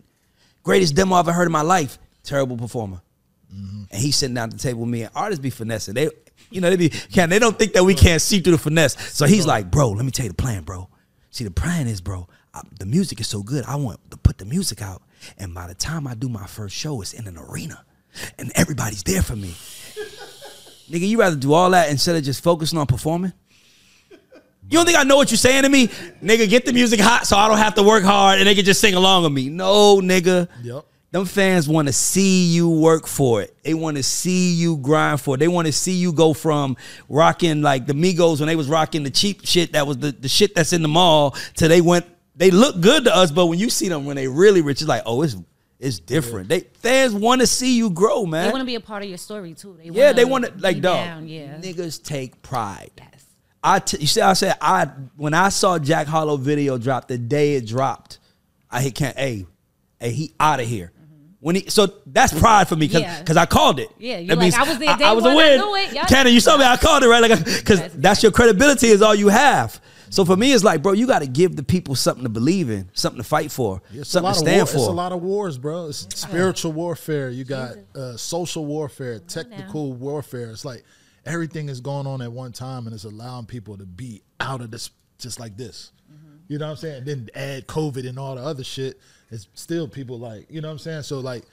greatest demo I've ever heard in my life. Terrible performer. Mm-hmm. And he's sitting down at the table with me, and artists be finessing. They, you know, they be can they don't think that we can't see through the finesse. So he's like, bro, let me tell you the plan, bro. See, the plan is, bro, I, the music is so good. I want to put the music out, and by the time I do my first show, it's in an arena, and everybody's there for me. Nigga, you rather do all that instead of just focusing on performing? You don't think I know what you're saying to me? Nigga, get the music hot so I don't have to work hard and they can just sing along with me. No, nigga. Yep. Them fans want to see you work for it. They want to see you grind for it. They want to see you go from rocking like the Migos when they was rocking the cheap shit that was the, the shit that's in the mall to they went they look good to us, but when you see them when they really rich, it's like, oh, it's it's different. They fans want to see you grow, man. They want to be a part of your story too. They yeah, they want to like be dog. down, Yeah. Niggas take pride. Yes. I t- you see, I said I when I saw Jack Harlow video drop the day it dropped, I hit can't hey, hey he out of here. When he so that's pride for me because Mm-hmm. Yeah. I called it. Yeah, you're That like, means I was there I, day I was a win. knew Cannon, you saw me. I called it right, like because Yes. that's your credibility is all you have. So for me, it's like, bro, you got to give the people something to believe in, something to fight for, It's a something lot to of stand war, for. It's a lot of wars, bro. It's spiritual warfare. You got uh, social warfare, technical warfare. It's like everything is going on at one time, and it's allowing people to be out of this, just like this. You know what I'm saying? Then add COVID and all the other shit. It's still people like, you know what I'm saying? So like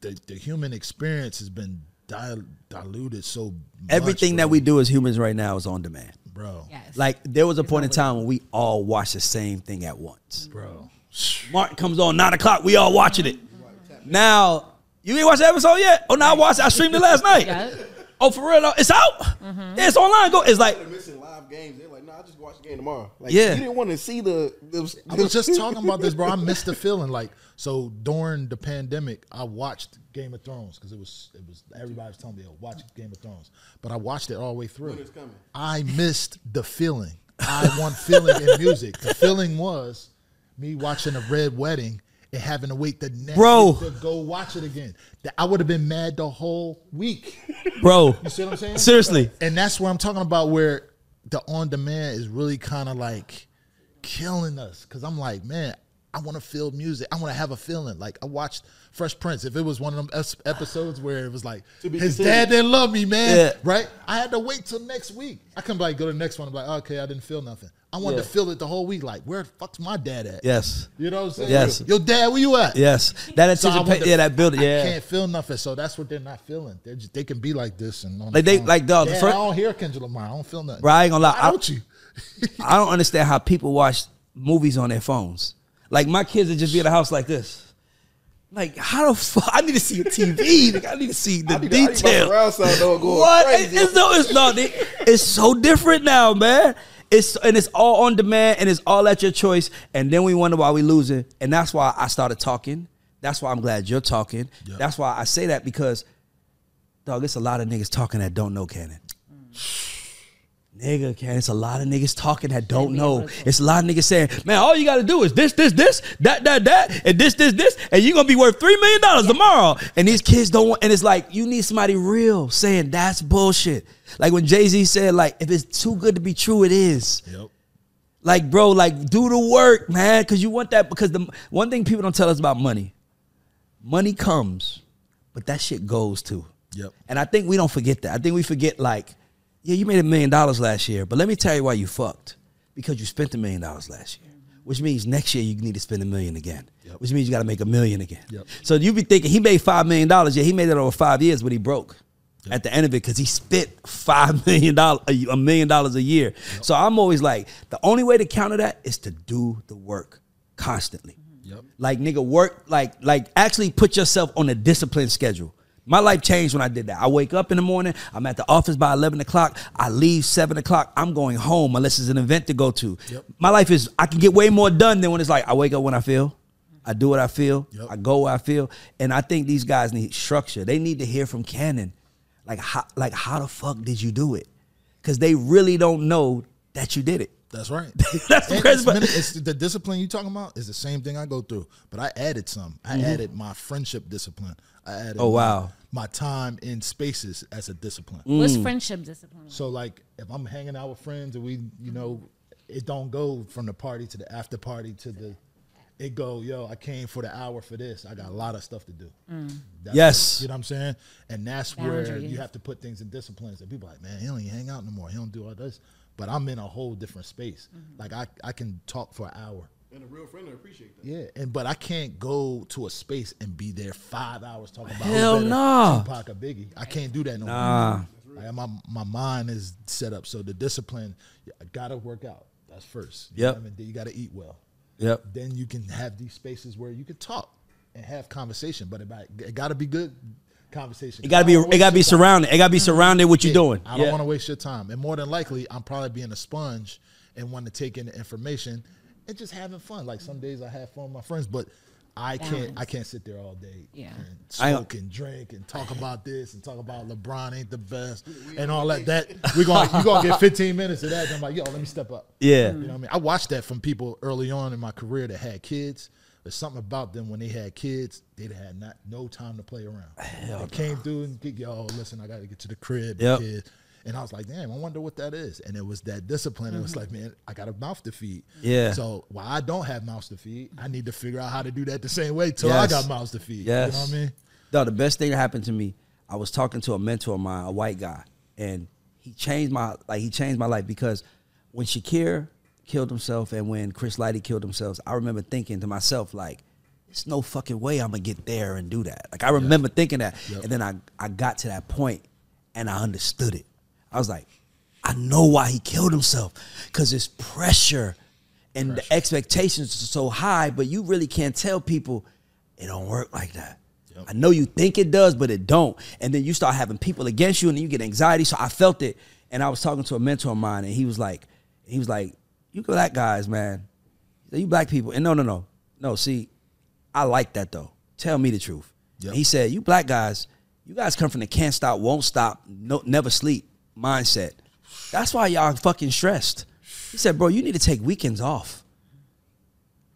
the the human experience has been dil- diluted so much, Everything bro. that we do as humans right now is on demand. Bro. Yes. Like there was a point in time when we all watched the same thing at once. Bro. Martin comes on nine o'clock, we all watching it. Now you ain't watched the episode yet? Oh, no, I watched. I streamed it last night. Yeah. Oh, for real? though? It's out. Mm-hmm. Yeah, it's online. Go. It's like They're missing live games. They're like, nah, I just watch the game tomorrow. Like, Yeah. you didn't want to see the. the I was just talking about this, bro. I missed the feeling. Like, so during the pandemic, I watched Game of Thrones because it was it was everybody was telling me, "Oh, watch Game of Thrones," but I watched it all the way through. Winter's coming. I missed the feeling. I want feeling in music. The feeling was me watching a red wedding and having to wait the next Bro. week to go watch it again. That I would have been mad the whole week. bro. You see what I'm saying? Seriously. And that's where I'm talking about where the on demand is really kind of like killing us. Cause I'm like, man, I want to feel music. I want to have a feeling. Like I watched Fresh Prince. If it was one of them episodes where it was like To be his continued. dad didn't love me, man. Yeah. Right? I had to wait till next week. I couldn't like go to the next one and be like, okay, I didn't feel nothing. I wanted Yeah. to feel it the whole week. Like, where the fuck's my dad at? Yes. You know what I'm saying? Yes. Your dad, where you at? Yes. That So I want anticipate. to- Yeah, that building. I Yeah. can't feel nothing. So that's what they're not feeling. They just they can be like this and on the Like they- phone. like, dog, the Dad, fir- I don't hear Kendrick Lamar. I don't feel nothing. Bro, I ain't gonna lie. Why I- don't you? I don't understand how people watch movies on their phones. Like my kids would just be in the house like this. Like how the fuck? I need to see a TV. Nigga, I need to see the I need to- I need detail. surround sound though going what? crazy. It's no. It's no. they- It's so different now, man. It's and it's all on demand and it's all at your choice. And then we wonder why we losing. And that's why I started talking. That's why I'm glad you're talking. Yep. That's why I say that because, dog, it's a lot of niggas talking that don't know Cannon. Mm. Nigga, can it's a lot of niggas talking that don't know. It's a lot of niggas saying, man, all you gotta do is this, this, this, that, that, that, and this, this, this, and you're gonna be worth three million dollars tomorrow. And these kids don't want, and it's like, you need somebody real saying that's bullshit. Like when Jay-Z said, like, if it's too good to be true, it is. Yep. Like, bro, like do the work, man. Cause you want that because the one thing people don't tell us about money, money comes, but that shit goes too. Yep. And I think we don't forget that. I think we forget like, yeah, you made a million dollars last year, but let me tell you why you fucked. Because you spent a million dollars last year. Which means next year you need to spend a million again. Yep. Which means you gotta make a million again. Yep. So you be thinking he made five million dollars. Yeah, he made it over five years, but he broke at the end of it because he spent five million dollars a million dollars a year. So I'm always like, the only way to counter that is to do the work constantly. Yep. Like nigga, work like like actually put yourself on a disciplined schedule. My life changed when I did that. I wake up in the morning. I'm at the office by eleven o'clock. I leave seven o'clock. I'm going home unless it's an event to go to. Yep. My life is I can get way more done than when it's like I wake up when I feel. I do what I feel. Yep. I go where I feel. And I think these guys need structure. They need to hear from Cannon, like how like how the fuck did you do it? Because they really don't know that you did it. That's right. That's And crazy, it's, the discipline you talking about is the same thing I go through, but I added some. I mm-hmm. added my friendship discipline. I added. Mm-hmm. Oh, wow. My, time in spaces as a discipline. What's friendship discipline? So like, if I'm hanging out with friends and we, you know, it don't go from the party to the after party to the. It go, yo, I came for the hour for this. I got a lot of stuff to do. That's Yes. You know what I'm saying? And that's where you have to put things in disciplines. And people are like, man, he don't hang out no more. He don't do all this. But I'm in a whole different space. Like I, I can talk for an hour. And a real friend will appreciate that. Yeah, and but I can't go to a space and be there five hours talking about who Hell no nah. Tupac or Biggie. I can't do that no Nah. more. Like, my my mind is set up so the discipline. I gotta work out. That's first. You know Yep. what I mean? You gotta eat well. Yep. Then you can have these spaces where you can talk and have conversation, but it, it gotta be good conversation. It gotta be I it gotta be waste time. surrounded. It gotta be surrounded what you're Yeah, doing. I don't Yeah. want to waste your time. And more than likely, I'm probably being a sponge and want to take in the information and just having fun. Like some days I have fun with my friends, but I can't Balance. I can't sit there all day Yeah. and I- smoke and drink and talk about this and talk about LeBron ain't the best and all that. That we're going you gonna get 15 minutes of that. And I'm like, yo, let me step up. Yeah. You know what I mean? I watched that from people early on in my career that had kids. There's something about them when they had kids, they had not no time to play around. they came through and get yo, listen, I got to get to the crib, Yep. kid. And I was like, damn, I wonder what that is. And it was that discipline. It was mm-hmm. like, man, I got a mouth to feed. Yeah. So while I don't have mouths to feed, I need to figure out how to do that the same way till I got mouths to feed. Yes. You know what I mean? No, the best thing that happened to me, I was talking to a mentor of mine, a white guy, and he changed my like he changed my life because when Shakir killed himself and when Chris Lighty killed themselves, I remember thinking to myself like, "There's no fucking way I'm gonna get there and do that." Like I remember thinking that, and then I I got to that point and I understood it. I was like, I know why he killed himself because it's pressure and the expectations are so high, but you really can't tell people it don't work like that. I know you think it does, but it don't. And then you start having people against you, and you get anxiety. So I felt it, and I was talking to a mentor of mine, and he was like, he was like, "You black guys, man, you black people." And no, no, no, no. See, I like that though. Tell me the truth. Yep. He said, "You black guys, you guys come from the can't stop, won't stop, no, never sleep mindset. That's why y'all fucking stressed." He said, "Bro, you need to take weekends off."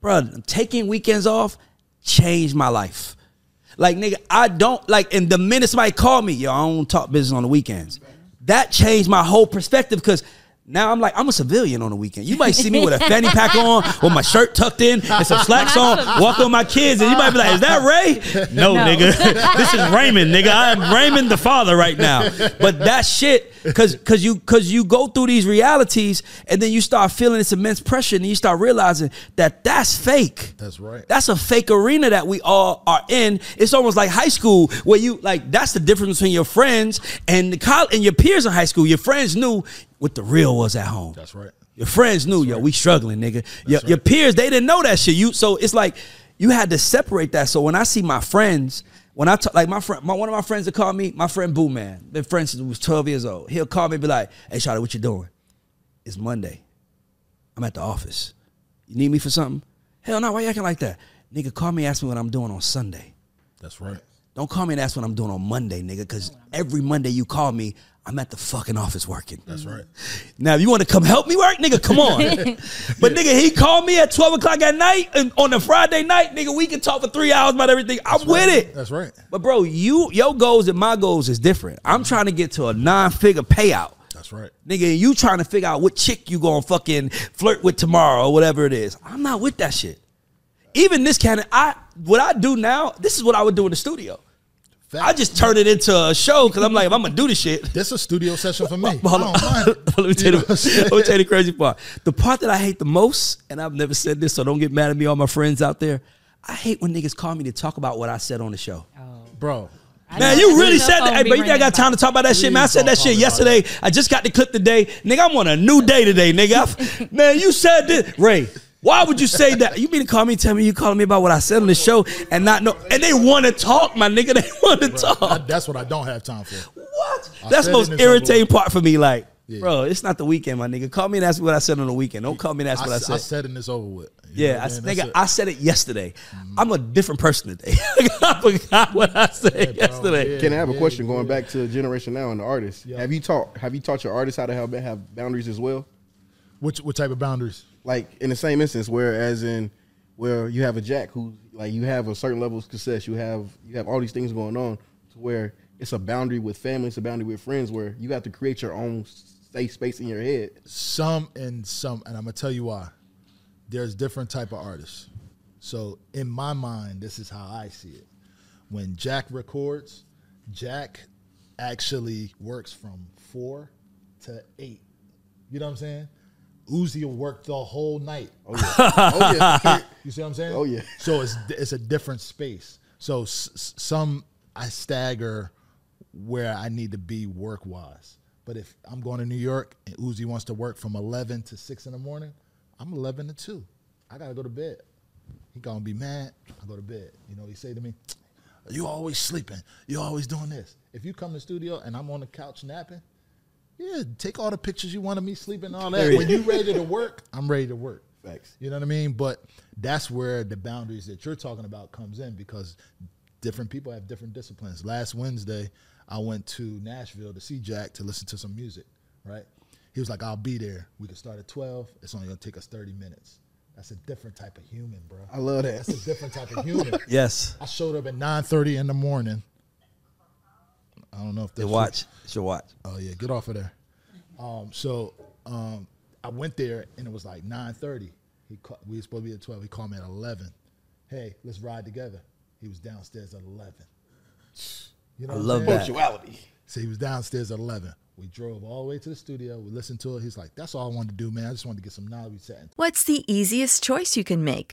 bro, taking weekends off changed my life. Like nigga, I don't like. And the minute somebody called me, yo, I don't talk business on the weekends. That changed my whole perspective because now I'm like I'm a civilian on the weekend. You might see me with a fanny pack on, with my shirt tucked in, and some slacks on, walking with my kids, and you might be like, "Is that Ray?" No, No. nigga, this is Raymond, nigga. I am Raymond the father right now. But that shit, cause cause you cause you go through these realities, and then you start feeling this immense pressure, and you start realizing that that's fake. That's right. That's a fake arena that we all are in. It's almost like high school where you like that's the difference between your friends and the college and your peers in high school. Your friends knew what the real was at home. That's right. Your friends knew, yo, we struggling, nigga. Your, your peers, they didn't know that shit. You so it's like you had to separate that. So when I see my friends, when I talk, like my friend, my, one of my friends that called me, my friend Boo Man, been friends since he was 12 years old. He'll call me and be like, hey, Charlotte, what you doing? It's Monday. I'm at the office. You need me for something? Hell no, why you acting like that? Nigga, call me, ask me what I'm doing on Sunday. That's right. Don't call me and ask what I'm doing on Monday, nigga, because every Monday you call me, I'm at the fucking office working. That's right. Now, if you want to come help me work, nigga, come on. but nigga, he called me at 12 o'clock at night and on a Friday night, nigga, we can talk for three hours about everything. I'm with it. That's right. But bro, you your goals and my goals is different. I'm trying to get to a nine-figure payout. That's right. Nigga, you trying to figure out what chick you gonna fucking flirt with tomorrow or whatever it is. I'm not with that shit. Even this kind of I what I do now, this is what I would do in the studio. I just turn it into a show because I'm like, if I'm gonna do this shit. This is a studio session for me. But hold I on. don't mind. let, me tell you, You know what let me tell you the crazy part. The part that I hate the most, and I've never said this, so don't get mad at me, all my friends out there. I hate when niggas call me to talk about what I said on the show. Bro, I Man, you really said that. Hey, be bro, you ain't ringing got time to talk about that shit, man. I said that shit yesterday. I just got the clip today. Nigga, I'm on a new day today, nigga. Man, you said this. Ray, why would you say that? You mean to call me tell me you calling me about what I said on the show and not know? And they want to talk, my nigga. They want to talk. I- that's what I don't have time for. What? I That's the most irritating some- part for me. Like, Yeah. bro, it's not the weekend, my nigga. Call me and ask me what I said on the weekend. Don't call me and ask what I, what I s- said. I said and it's over with. You yeah, I, mean? Nigga, it. I said it yesterday. Mm-hmm. I'm a different person today. I forgot what I said bro, yesterday. yeah. Can I have a question going back to Generation Now and the artists? Yeah. Have you taught Have you taught your artists how to have have boundaries as well? Which what type of boundaries? Like in the same instance, where as in where you have a Jack who like you have a certain level of success, you have you have all these things going on to where it's a boundary with family, it's a boundary with friends, where you have to create your own safe space in your head. Some and some, and I'm gonna tell you why. There's different type of artists. So in my mind, this is how I see it. When Jack records, Jack actually works from four to eight. You know what I'm saying? Uzi will work the whole night. Oh yeah, oh yeah. You see what I'm saying? Oh, yeah. So it's it's a different space. So s- some I stagger where I need to be work wise. But if I'm going to New York and Uzi wants to work from 11 to 6 in the morning, I'm 11 to 2. I got to go to bed. He going to be mad. I go to bed. You know, he say to me, you always sleeping. You always doing this. If you come to the studio and I'm on the couch napping, yeah, take all the pictures you want of me sleeping and all that. When you ready to work, I'm ready to work. Facts. You know what I mean? But that's where the boundaries that you're talking about comes in because different people have different disciplines. Last Wednesday, I went to Nashville to see Jack to listen to some music, right? He was like, I'll be there. We can start at 12. It's only going to take us 30 minutes. That's a different type of human, bro. I love that. That's a different type of human. Yes. I showed up at 9.30 in the morning. I don't know if that's Your watch. It's your watch. Oh yeah, get off of there. Um, so um, I went there and it was like nine thirty. He ca- we were supposed to be at twelve. He called me at eleven. Hey, let's ride together. He was downstairs at eleven. You know, I what I'm love saying? that. Punctuality. So he was downstairs at eleven. We drove all the way to the studio. We listened to it. He's like, "That's all I wanted to do, man. I just wanted to get some knowledge." We What's the easiest choice you can make?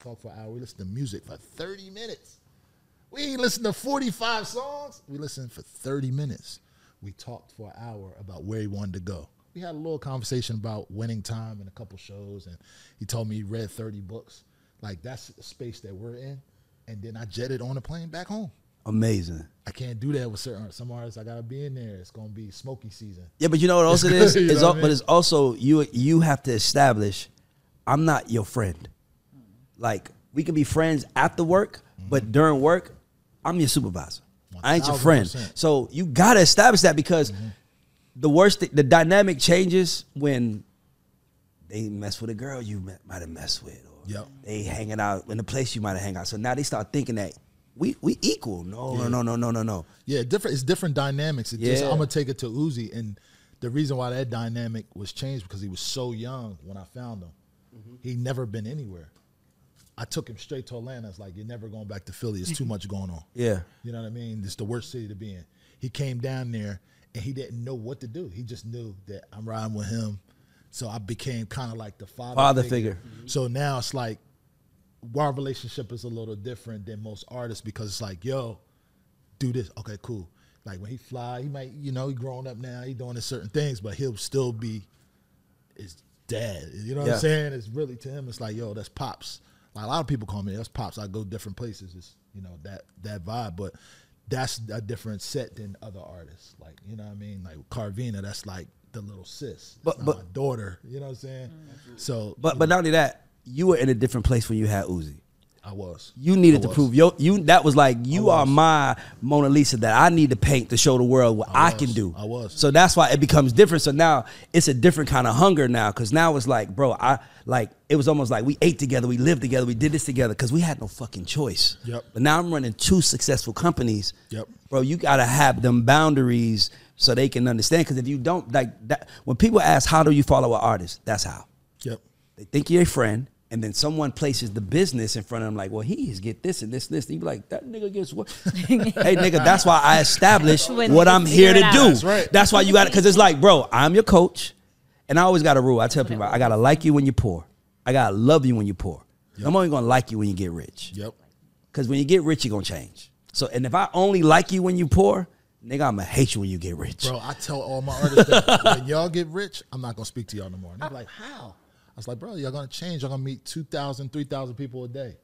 Talk for an hour. We listen to music for 30 minutes. We ain't listen to 45 songs. We listened for 30 minutes. We talked for an hour about where he wanted to go. We had a little conversation about winning time in a couple shows, and he told me he read 30 books. Like that's the space that we're in. And then I jetted on a plane back home. Amazing. I can't do that with certain some artists. I gotta be in there. It's gonna be smoky season. Yeah, but you know what else it is? It's what al- I mean? But it's also you. You have to establish. I'm not your friend. Like we can be friends after work, but during work, I'm your supervisor. I ain't your friend. 1000%. So you gotta establish that because the worst, thi- the dynamic changes when they mess with a girl you met- might have messed with, or Yep. they hanging out in a place you might have hang out. So now they start thinking that we we equal. No, no, no, no, no, no, no. Yeah, different. It's different dynamics. It's just Yeah. I'm gonna take it to Uzi, and the reason why that dynamic was changed because he was so young when I found him. Mm-hmm. He never been anywhere. I took him straight to Atlanta. It's like you're never going back to Philly. It's too much going on. Yeah. You know what I mean? It's the worst city to be in. He came down there and he didn't know what to do. He just knew that I'm riding with him. So I became kind of like the father, Father figure. So now it's like our relationship is a little different than most artists because it's like, yo, do this. Okay, cool. Like when he fly, he might, you know, he grown up now, he doing his certain things, but he'll still be his dad. You know what Yeah. I'm saying? It's really to him, it's like, yo, that's pops. Like a lot of people call me that's pops. I go different places. It's you know that that vibe, but that's a different set than other artists. Like you know what I mean? Like Carvina, that's like the little sis. But- But not but- my daughter. You know what I'm saying? Mm. So, But but not only that, you were in a different place when you had Uzi. I was. You needed I to prove yo you that was like you are my Mona Lisa that I need to paint to show the world what I, I can do. I was. So that's why it becomes different. So now it's a different kind of hunger now cuz now it's like, bro, I like it was almost like we ate together, we lived together, we did this together cuz we had no fucking choice. Yep. But now I'm running two successful companies. Yep. Bro, you got to have them boundaries so they can understand cuz if you don't like that when people ask how do you follow an artist, that's how. Yep. They think you're a friend, and then someone places the business in front of them, like, well, he's get this and this and this. And you be like, that nigga gets what? hey, nigga, that's why I established When what I'm here to figure it do. That's right. That's why you got it, because it's like, bro, I'm your coach, and I always got a rule. I tell people, I gotta like you when you're poor. I gotta love you when you're poor. I'm only gonna like you when you get rich. Yep. Because when you get rich, you're gonna change. So, and if I only like you when you're poor, nigga, I'm gonna hate you when you get rich. Bro, I tell all my artists that when y'all get rich, I'm not gonna speak to y'all no more. And they're like, how? I was like, bro, y'all gonna change. Y'all gonna meet 2,000, 3,000 people a day.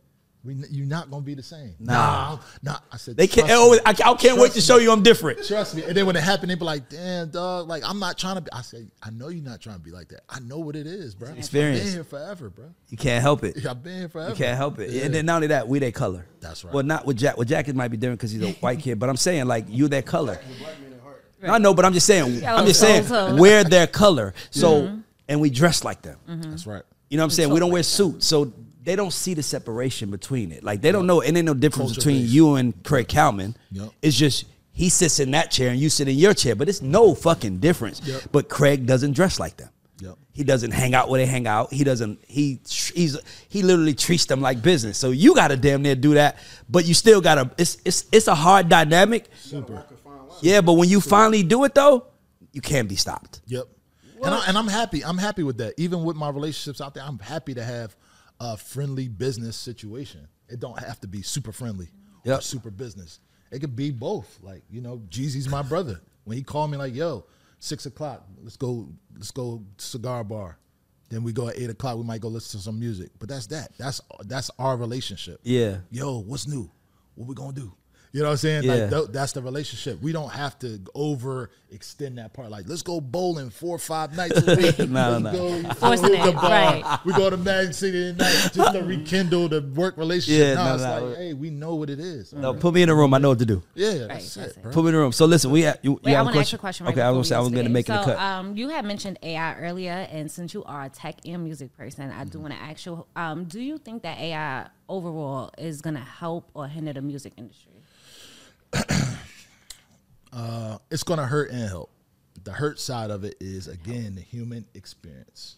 We, you're not gonna be the same. Nah. nah. I said They can't. "Trust Oh. I, I can't wait to Trust show you I'm different. Trust me. And then when it happened, they be like, damn, dog, like I'm not trying to be. I said, I know you're not trying to be like that. I know what it is, bro. Experience. I've been here forever, bro. You can't help it. I've been here forever. You can't help it. Yeah. And then not only that, we their color. That's right. Well, not with Jack. With Jack, it might be different because he's a white kid. But I'm saying like you that color. I know, but I'm just saying. Yeah, I'm just saying we're their color. So mm-hmm. And we dress like them. That's right. You know what I'm saying? We don't wear suits, so they don't see the separation between it. Like they don't know. It ain't no difference Culture between based. you and Craig Kallman. Yep. It's just he sits in that chair and you sit in your chair, but it's no fucking difference. Yep. But Craig doesn't dress like them. Yep. He doesn't hang out where they hang out. He doesn't. He he's he literally treats them like business. So you got to damn near do that, but you still got to. It's it's it's a hard dynamic. Super. Yeah, but when you finally do it though, you can't be stopped. Yep. And, I, and I'm happy. I'm happy with that. Even with my relationships out there, I'm happy to have a friendly business situation. It don't have to be super friendly or super business. It could be both. Like you know, Jeezy's my brother. When he called me like, "Yo, six o'clock, let's go, let's go cigar bar." Then we go at eight o'clock. We might go listen to some music. But that's that. That's that's our relationship. Yeah. Yo, what's new? What we gonna do? You know what I'm saying? Yeah. Like th- that's the relationship. We don't have to over extend that part. Like let's go bowling four or five nights a week. No, Let's no. go to Forcing the it, right. We go to Magic City tonight just to rekindle the work relationship. Yeah, no, no, it's no. like, hey, we know what it is. No, put me in the room. I know what to do. Yeah, Right, that's that's it, it. bro. Put me in the room. So listen, we have, you, Wait, you I have want to ask you a question. Right okay, I was gonna say I was going to get make it a cut. Um, you had mentioned AI earlier, and since you are a tech and music person, I Mm-hmm. do want to ask you: um, Do you think that AI overall is going to help or hinder the music industry? Uh, it's gonna hurt and help. The hurt side of it is again the human experience.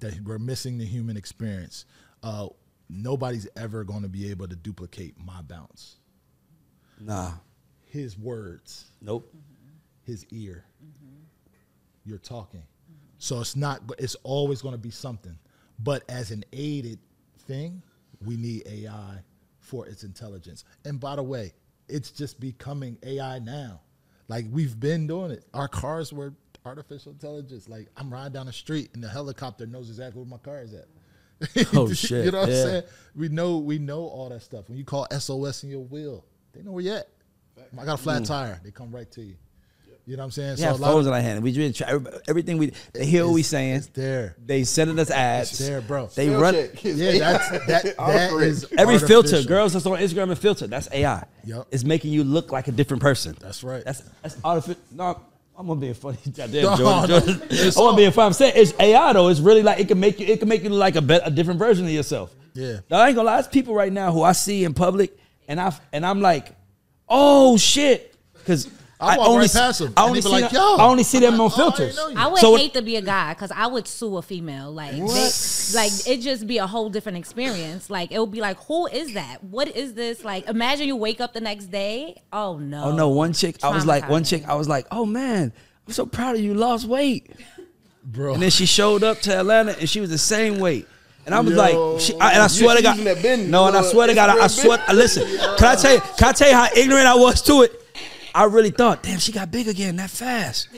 That we're missing the human experience. Uh, nobody's ever going to be able to duplicate my bounce. nah, His words, nope. his ear. You're talking, so it's not. It's always going to be something. But as an aided thing, we need AI for its intelligence. And by the way, it's just becoming AI now. Like we've been doing it. Our cars were artificial intelligence. Like I'm riding down the street and the helicopter knows exactly where my car is at. Oh, shit, you know what yeah. I'm saying? We know we know all that stuff. When you call SOS in your wheel, they know where you at. I got a flat mm. tire. They come right to you. You know what I'm saying? We have a lot phones of- in our hand. We really try, everything we they hear what we It's- saying. it's there. They sending us ads. It's there, bro. They Spell run check. Yeah, that's that. That is every filter. Girls that's on Instagram and filter. That's AI. Yup. It's making you look like a different person. That's right. That's that's artificial. No, I'm gonna be a funny. Goddamn, No, Jordan, no, Jordan. it's I want to be all- a funny. I'm saying it's AI though. It's really like it can make you. It can make you look like a, bet a different version of yourself. Yeah. Now, I ain't gonna lie. There's people right now who I see in public, and I and I'm like, oh shit, because. I walk only right s- past 'em, I only they be see like, them, "Yo." I only see them I'm on like, "Oh, I filters. know. I would So- hate to be a guy because I would sue a female. Like, they, like it just be a whole different experience. Like, it would be like, who is that? What is this? Like, imagine you wake up the next day. Oh no. Oh no, one chick. I was like, one chick. I was like, oh man, I'm so proud of you. Lost weight. bro. And then she showed up to Atlanta and she was the same weight. And I was Yo. like, she, I, and I swear to God, using that Ben, no, and I swear to God, I, I swear. Instagram Listen, can I tell you? Can I tell you how ignorant I was to it? I really thought, damn, she got big again that fast.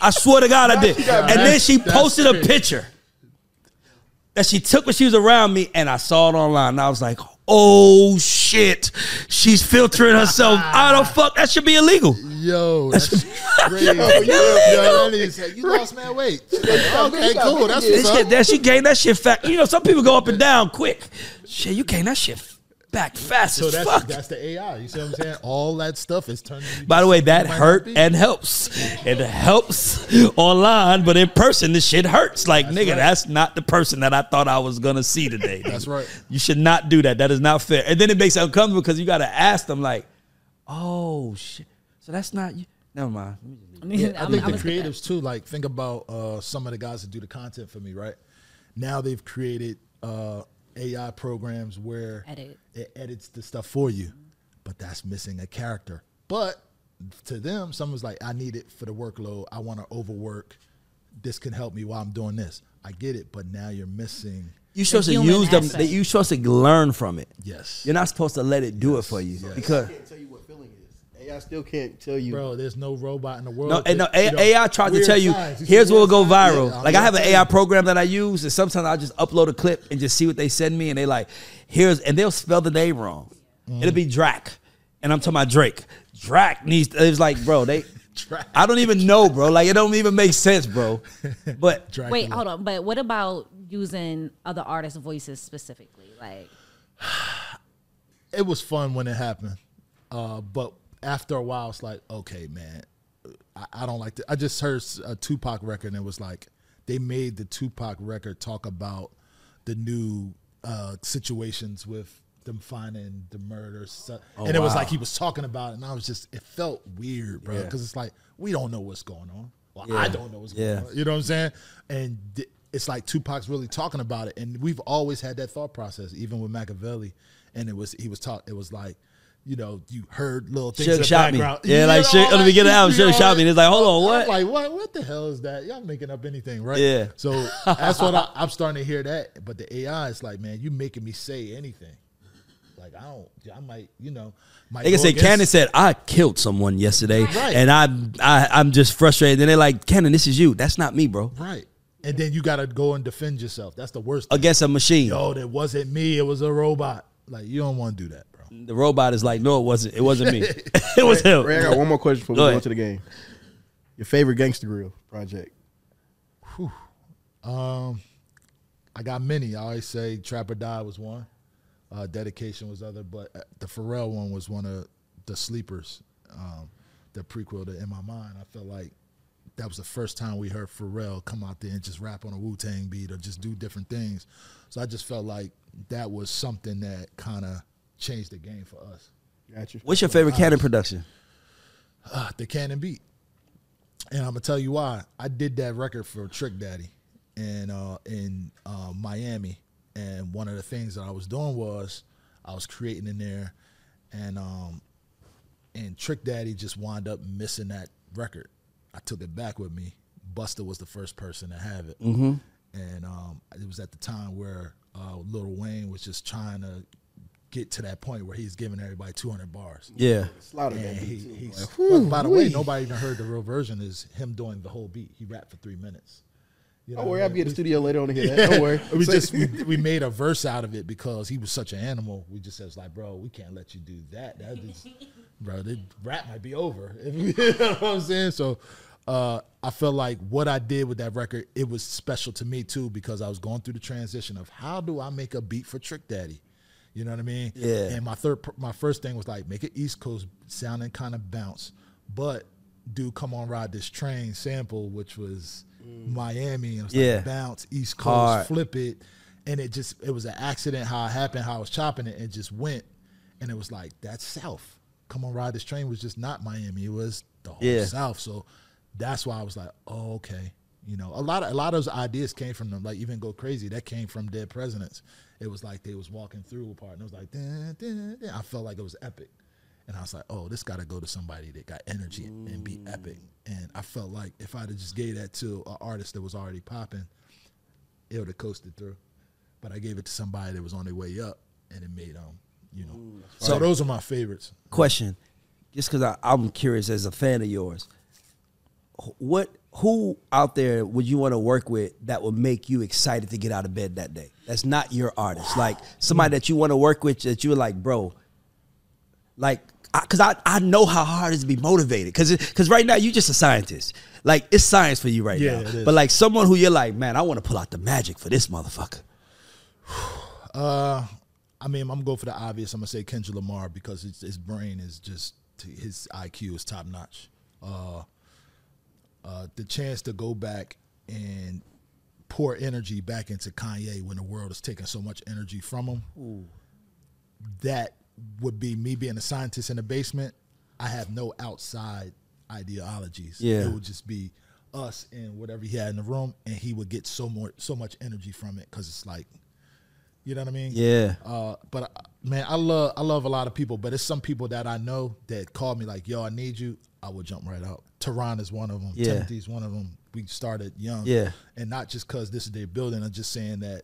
I swear to God, I did. And then she posted a picture that she took when she was around me, and I saw it online. And I was like, oh shit, she's filtering herself. I don't fuck. That should be illegal. Yo, that's crazy. Yo, Yo, yo, yo. that nigga said, you lost man weight. Okay, cool. That's again. what's up. that she gained that shit fat. You know, some people go up and down quick. Shit, you gained that shit back fast So as that's fuck. that's the AI. You see what I'm saying? All that stuff is turning. you By the way, that you hurt and helps. It helps online, but in person, this shit hurts. Like, nigga, right. that's not the person that I thought I was gonna see today. That's right. You should not do that. That is not fair. And then it makes it uncomfortable because you got to ask them, like, oh shit. So that's not you. Never mind. Let me just leave it. I think I'm the gonna creatives too. Like think about uh, some of the guys that do the content for me. Right now, they've created uh, AI programs where Edit. it edits the stuff for you, but that's missing a character. But to them, someone's like, "I need it for the workload. I want to overwork. This can help me while I'm doing this." I get it, but now you're missing. You're supposed to use them. aspect. That you're supposed to learn from it. Yes. You're not supposed to let it do it for you because can't tell you what feeling is. AI still can't tell you. Bro, there's no robot in the world. No, and no, that, A- you know, AI tried to tell you, here's what will go viral. Yeah, like I'm have an AI program that I use, and sometimes I just upload a clip and just see what they send me, and they like, here's, and they'll spell the name wrong. Mm. It'll be Drac, and I'm talking about Drake. Drac needs. To. It's like, bro, they. I don't even know, bro. Like it don't even make sense, bro. But Dracula. Wait, hold on. But what about using other artists' voices specifically? Like, it was fun when it happened, uh, but after a while, it's like, okay, man, I, I don't like. To, I just heard a Tupac record, and it was like they made the Tupac record talk about the new uh, situations with them finding the murder, stuff. and it was like he was talking about it, and I was just, it felt weird, bro, Yeah. because it's like we don't know what's going on. Well, Yeah. I don't know what's Yeah. going on. You know what I'm saying? And th- it's like Tupac's really talking about it, and we've always had that thought process, even with Makaveli. And it was he was taught. It was like. You know, you heard little things in the shot me. background. Yeah, You like all let me get it out. know, shot me. And it's like, hold on, what? I'm? Like, what? What the hell is that? Y'all making up anything, right? Yeah. So that's what I, I'm starting to hear that. But the AI is like, man, you making me say anything. Like I don't. I might, you know, might They can say against- Cannon said I killed someone yesterday, Right. and I, I I'm just frustrated. And they're like, Cannon, this is you. That's not me, bro. right, and then you got to go and defend yourself. That's the worst. Thing. Against a machine. Yo, that wasn't me. It was a robot. Like you don't want to do that. The robot is like, no, it wasn't. It wasn't me. it was him. Ray, I got one more question before we Go go into the game. Your favorite Gangsta Grillz project? Whew. I got many. I always say Trap or Die was one. Uh, Dedication was other, but uh, the Pharrell one was one of the sleepers. Um, the prequel to In My Mind. I felt like that was the first time we heard Pharrell come out there and just rap on a Wu Tang beat or just do different things. So I just felt like that was something that kind of changed the game for us. Got you. What's your favorite Cannon production? Uh, the Cannon beat. And I'm gonna tell you why. I did that record for Trick Daddy in uh, in uh, Miami, and one of the things that I was doing was I was creating in there, and um, and Trick Daddy just wound up missing that record. I took it back with me. Busta was the first person to have it, mm-hmm. and um, it was at the time where uh, Lil Wayne was just trying to get to that point where he's giving everybody 200 bars. Yeah. Slaughtered And that he, too. he's, Like, whew, by the way, nobody even heard the real version is him doing the whole beat. He rapped for three minutes. You Don't worry, I I'll be at the studio later on to hear that. Don't worry. we Say- just we, we made a verse out of it because he was such an animal. We just said like, bro, we can't let you do that. That is, bro, the rap might be over. you know what I'm saying? So uh, I felt like what I did with that record, it was special to me too because I was going through the transition of how do I make a beat for Trick Daddy. You know what I mean? Yeah. And my third, my first thing was like make it East Coast sounding kind of bounce, but do come on ride this train sample, which was mm. Miami and was Yeah. like bounce East Coast, Hard. flip it, and it just it was an accident how it happened, how I was chopping it, and it just went, and it was like that's South. Come on ride this train was just not Miami, it was the whole Yeah. South. So that's why I was like, oh okay. You know, a lot of a lot of those ideas came from them. Like even go crazy, that came from Dead Presidents. It was like they was walking through a part, and it was like, dun, dun, dun. I felt like it was epic, and I was like, oh, this got to go to somebody that got energy and be epic. And I felt like if I'd have just gave that to an artist that was already popping, it would have coasted through. But I gave it to somebody that was on their way up, and it made um, you know. So those are my favorites. Question, just because I'm curious as a fan of yours, wh- what who out there would you want to work with that would make you excited to get out of bed that day? That's not your artist, like somebody that you want to work with that you're like, bro, like. Because I, I, know how hard it is to be motivated. Because because right now you're just a scientist. Like it's science for you right Yeah, now. But like someone who you're like, man, I want to pull out the magic for this motherfucker. Uh, I mean, I'm gonna go for the obvious. I'm gonna say Kendrick Lamar because his, his brain is just his IQ is top notch. Uh, uh, the chance to go back and pour energy back into Kanye when the world is taking so much energy from him. That would be me being a scientist in the basement. I have no outside ideologies. Yeah. it would just be us and whatever he had in the room, and he would get so more so much energy from it because it's like, you know what I mean? Yeah. Uh, but uh, man, I love I love a lot of people, but it's some people that I know that call me like, "Yo, I need you." I would jump right out. Tehran is one of them. Yeah. Timothy's one of them. We started young, Yeah. and not just because this is their building. I'm just saying that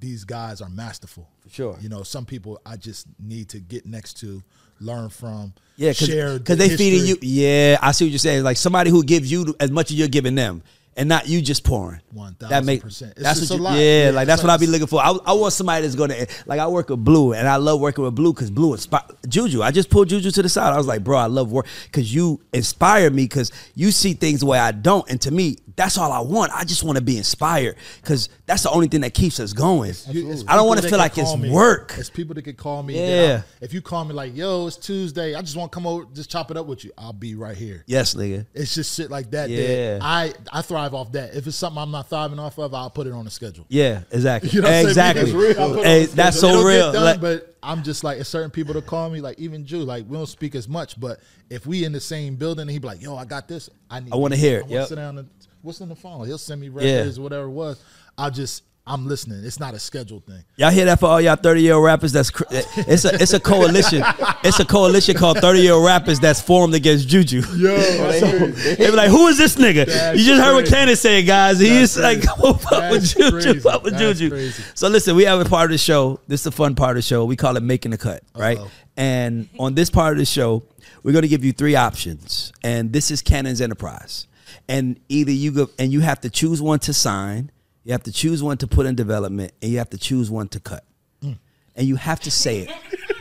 these guys are masterful. For sure. You know, some people I just need to get next to, learn from. Yeah, share because the they feeding you. Yeah, I see what you're saying. Like somebody who gives you as much as you're giving them, and not you just pouring. 1000%. That's just what a you, lot. Yeah, Yeah, like that's what I be looking for. I, I want somebody that's gonna like. I work with Blue, and I love working with Blue because Blue inspire Juju. I just pulled Juju to the side. I was like, bro, I love work because you inspire me because you see things the way I don't, and to me, that's all I want. I just want to be inspired because that's the only thing that keeps us going. I don't want to feel like it's me. work. It's people that can call me. Yeah. I- if you call me like, "Yo, it's Tuesday. I just want to come over, just chop it up with you." I'll be right here. Yes, nigga. It's just shit like that. Yeah. That I I thrive thrive off that. If it's something I'm not thriving off of, I'll put it on the schedule. Yeah, exactly. You know what I'm saying? exactly. Hey, that's It'll so get real. done, Like- but I'm just like, certain people to call me, like even Jew, like we don't speak as much, but if we in the same building, he'd be like, "Yo, I got this. I need. I wanna hear it. I Yep. sit down and what's in the phone? He'll send me Yeah. whatever it was. I just, I'm listening. It's not a scheduled thing. Y'all hear that for all y'all 30 year old rappers? That's cr- it's a it's a coalition. It's a coalition called 30 year old rappers that's formed against Juju. Yo, They be like, "Who is this nigga?" That's you just heard what. Cannon said, guys. He's like. "Come on, fuck with Juju, fuck with That's Juju." crazy. So listen, we have a part of the show. This is the fun part of the show. We call it making the cut, right? Uh-oh. And on this part of the show, we're going to give you three options, and this is Cannon's Enterprise. And either you go and you have to choose one to sign, you have to choose one to put in development, and you have to choose one to cut. Hmm. And you have to say it.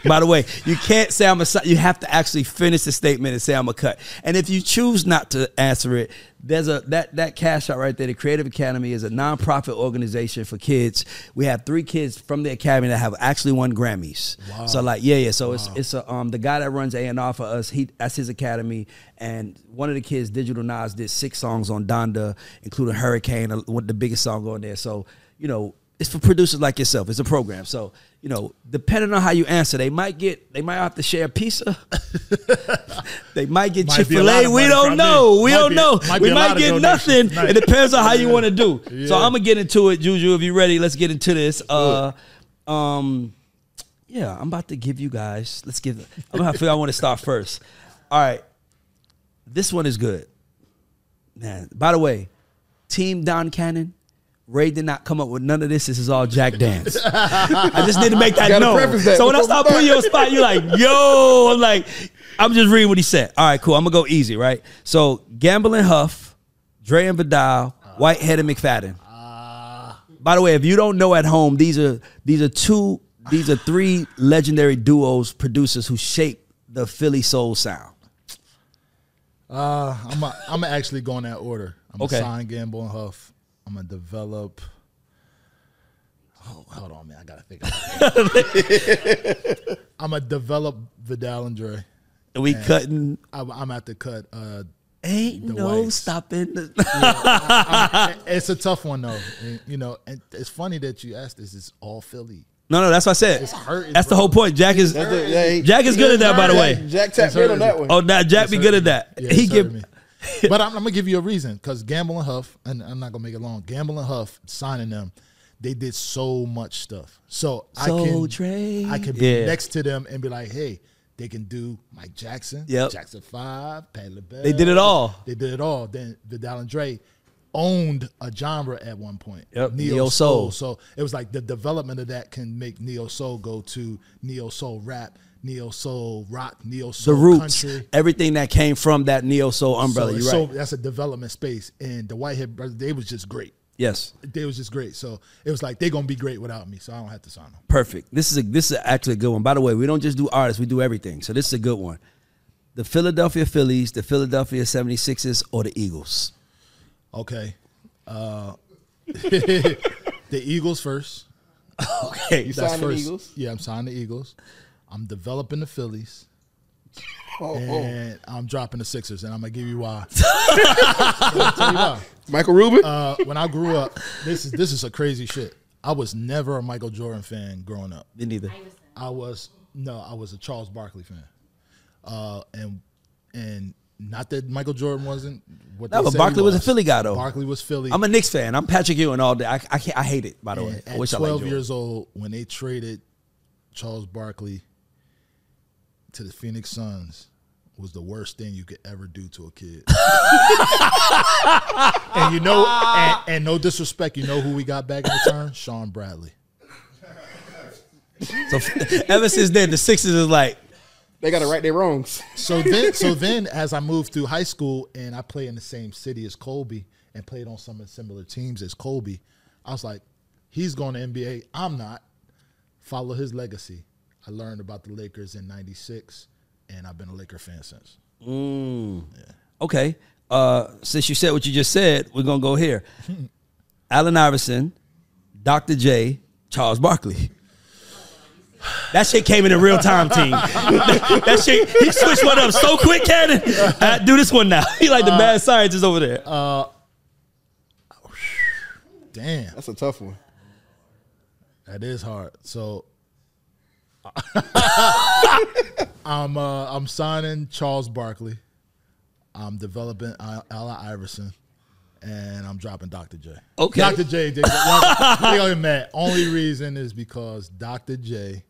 By the way, you can't say I'm a. You have to actually finish the statement and say I'm a cut. And if you choose not to answer it, there's a that that cash out right there. The Creative Academy is a nonprofit organization for kids. We have three kids from the academy that have actually won Grammys. Wow. So like yeah yeah. So it's it's a um the guy that runs A and R for us. He that's his academy. And one of the kids, Digital Nas, did six songs on Donda, including Hurricane, uh, the biggest song on there. So you know it's for producers like yourself. It's a program. So, you know, depending on how you answer, they might get they might have to share pizza. they might get Chick fil A. We don't know. We Might don't be- know. might we might get nothing. It depends on how you want to do. So I'm gonna get into it, Juju. If you're ready, let's get into this. Uh um yeah, I'm about to give you guys. Let's give I'm gonna figure out when to start first. All right. This one is good. Man, by the way, Team Don Cannon, Ray did not come up with none of this. This is all Jack Dance. I just need to make that known. that So when I start putting you on spot, you're like, yo, I'm like, I'm just reading what he said. All right, cool. I'm gonna go easy, right? So Gamble and Huff, Dre and Vidal, Whitehead and McFadden. By the way, if you don't know at home, these are these are two, these are three legendary duos, producers who shaped the Philly soul sound. Uh, I'm a, I'm gonna actually go in that order. I'm Okay. gonna sign Gamble and Huff. I'm gonna develop. Oh, hold on, man. I gotta think. About. I'm gonna develop Vidal and Dre. And we cutting I'm, I'm at the cut. Uh, ain't The no whites. stopping. The- I- it's a tough one though. And, you know, and it's funny that you asked this. It's all Philly. no, no, that's what I said. It's hurting, That's the whole point. Jack is Yeah, he- Jack is good at that, by the way. Jack tapped It's in on that one. Oh, now Jack be good at that. Yeah, he give me. but I'm, I'm gonna give you a reason because Gamble and Huff, and I'm not gonna make it long. Gamble and Huff signing them, they did so much stuff. So I Soul can Train. I can be Yeah. next to them and be like, hey, they can do Mike Jackson, Yep. Jackson Five, Pat LaBelle. They did it all. They did it all. Then Vidal and Dre owned a genre at one point. Yep, Neo, neo soul. soul. So it was like the development of that can make neo soul go to neo soul rap, neo soul rock, neo the soul roots, country. everything that came from that neo soul umbrella. So, You're so right. that's a development space, and the Whitehead brothers, they was just great. yes, They was just great. So it was like they're gonna be great without me, so I don't have to sign them. perfect. This is a this is actually a good one. By the way, we don't just do artists; we do everything. So this is a good one. The Philadelphia Phillies, the Philadelphia 76ers, or the Eagles. Okay. Uh, the Eagles first. Okay, You That's signed the first. Eagles? Yeah, I'm signing the Eagles. I'm developing the Phillies. Oh, oh. And I'm dropping the Sixers, and I'm gonna give you why. Tell you why. Michael Rubin. Uh, when I grew up, this is this is a crazy shit. I was never a Michael Jordan fan growing up. me neither. I was no, I was a Charles Barkley fan, uh, and and not that Michael Jordan wasn't. What No, they but Barkley was a Philly guy, though. Barkley was Philly. I'm a Knicks fan. I'm Patrick Ewing all day. I, I can't. I hate it. By the way, And I at wish 12 liked Jordan. years old, when they traded Charles Barkley to the Phoenix Suns, was the worst thing you could ever do to a kid. and you know, and, and no disrespect, you know who we got back in return? Shawn Bradley. So ever since then, the Sixers is like, they got to right their wrongs. So then, so then, as I moved through high school and I play in the same city as Kobe and played on some of the similar teams as Kobe, I was like, he's going to NBA. I'm not. Follow his legacy. I learned about the Lakers in '96, and I've been a Laker fan since. okay. Uh, since you said what you just said, we're gonna go here. Allen Iverson, Dr. J, Charles Barkley. That shit came in in real time, team. that shit, he switched one up so quick, Cannon. Uh, do this one now. He like the mad scientist over there. Damn, That's a tough one. that is hard. So I'm uh, I'm signing Charles Barkley. I'm developing Al- Allen Iverson, and I'm dropping Dr. J. Okay. Dr. J. They, they gonna mad. Only reason is because Dr. J.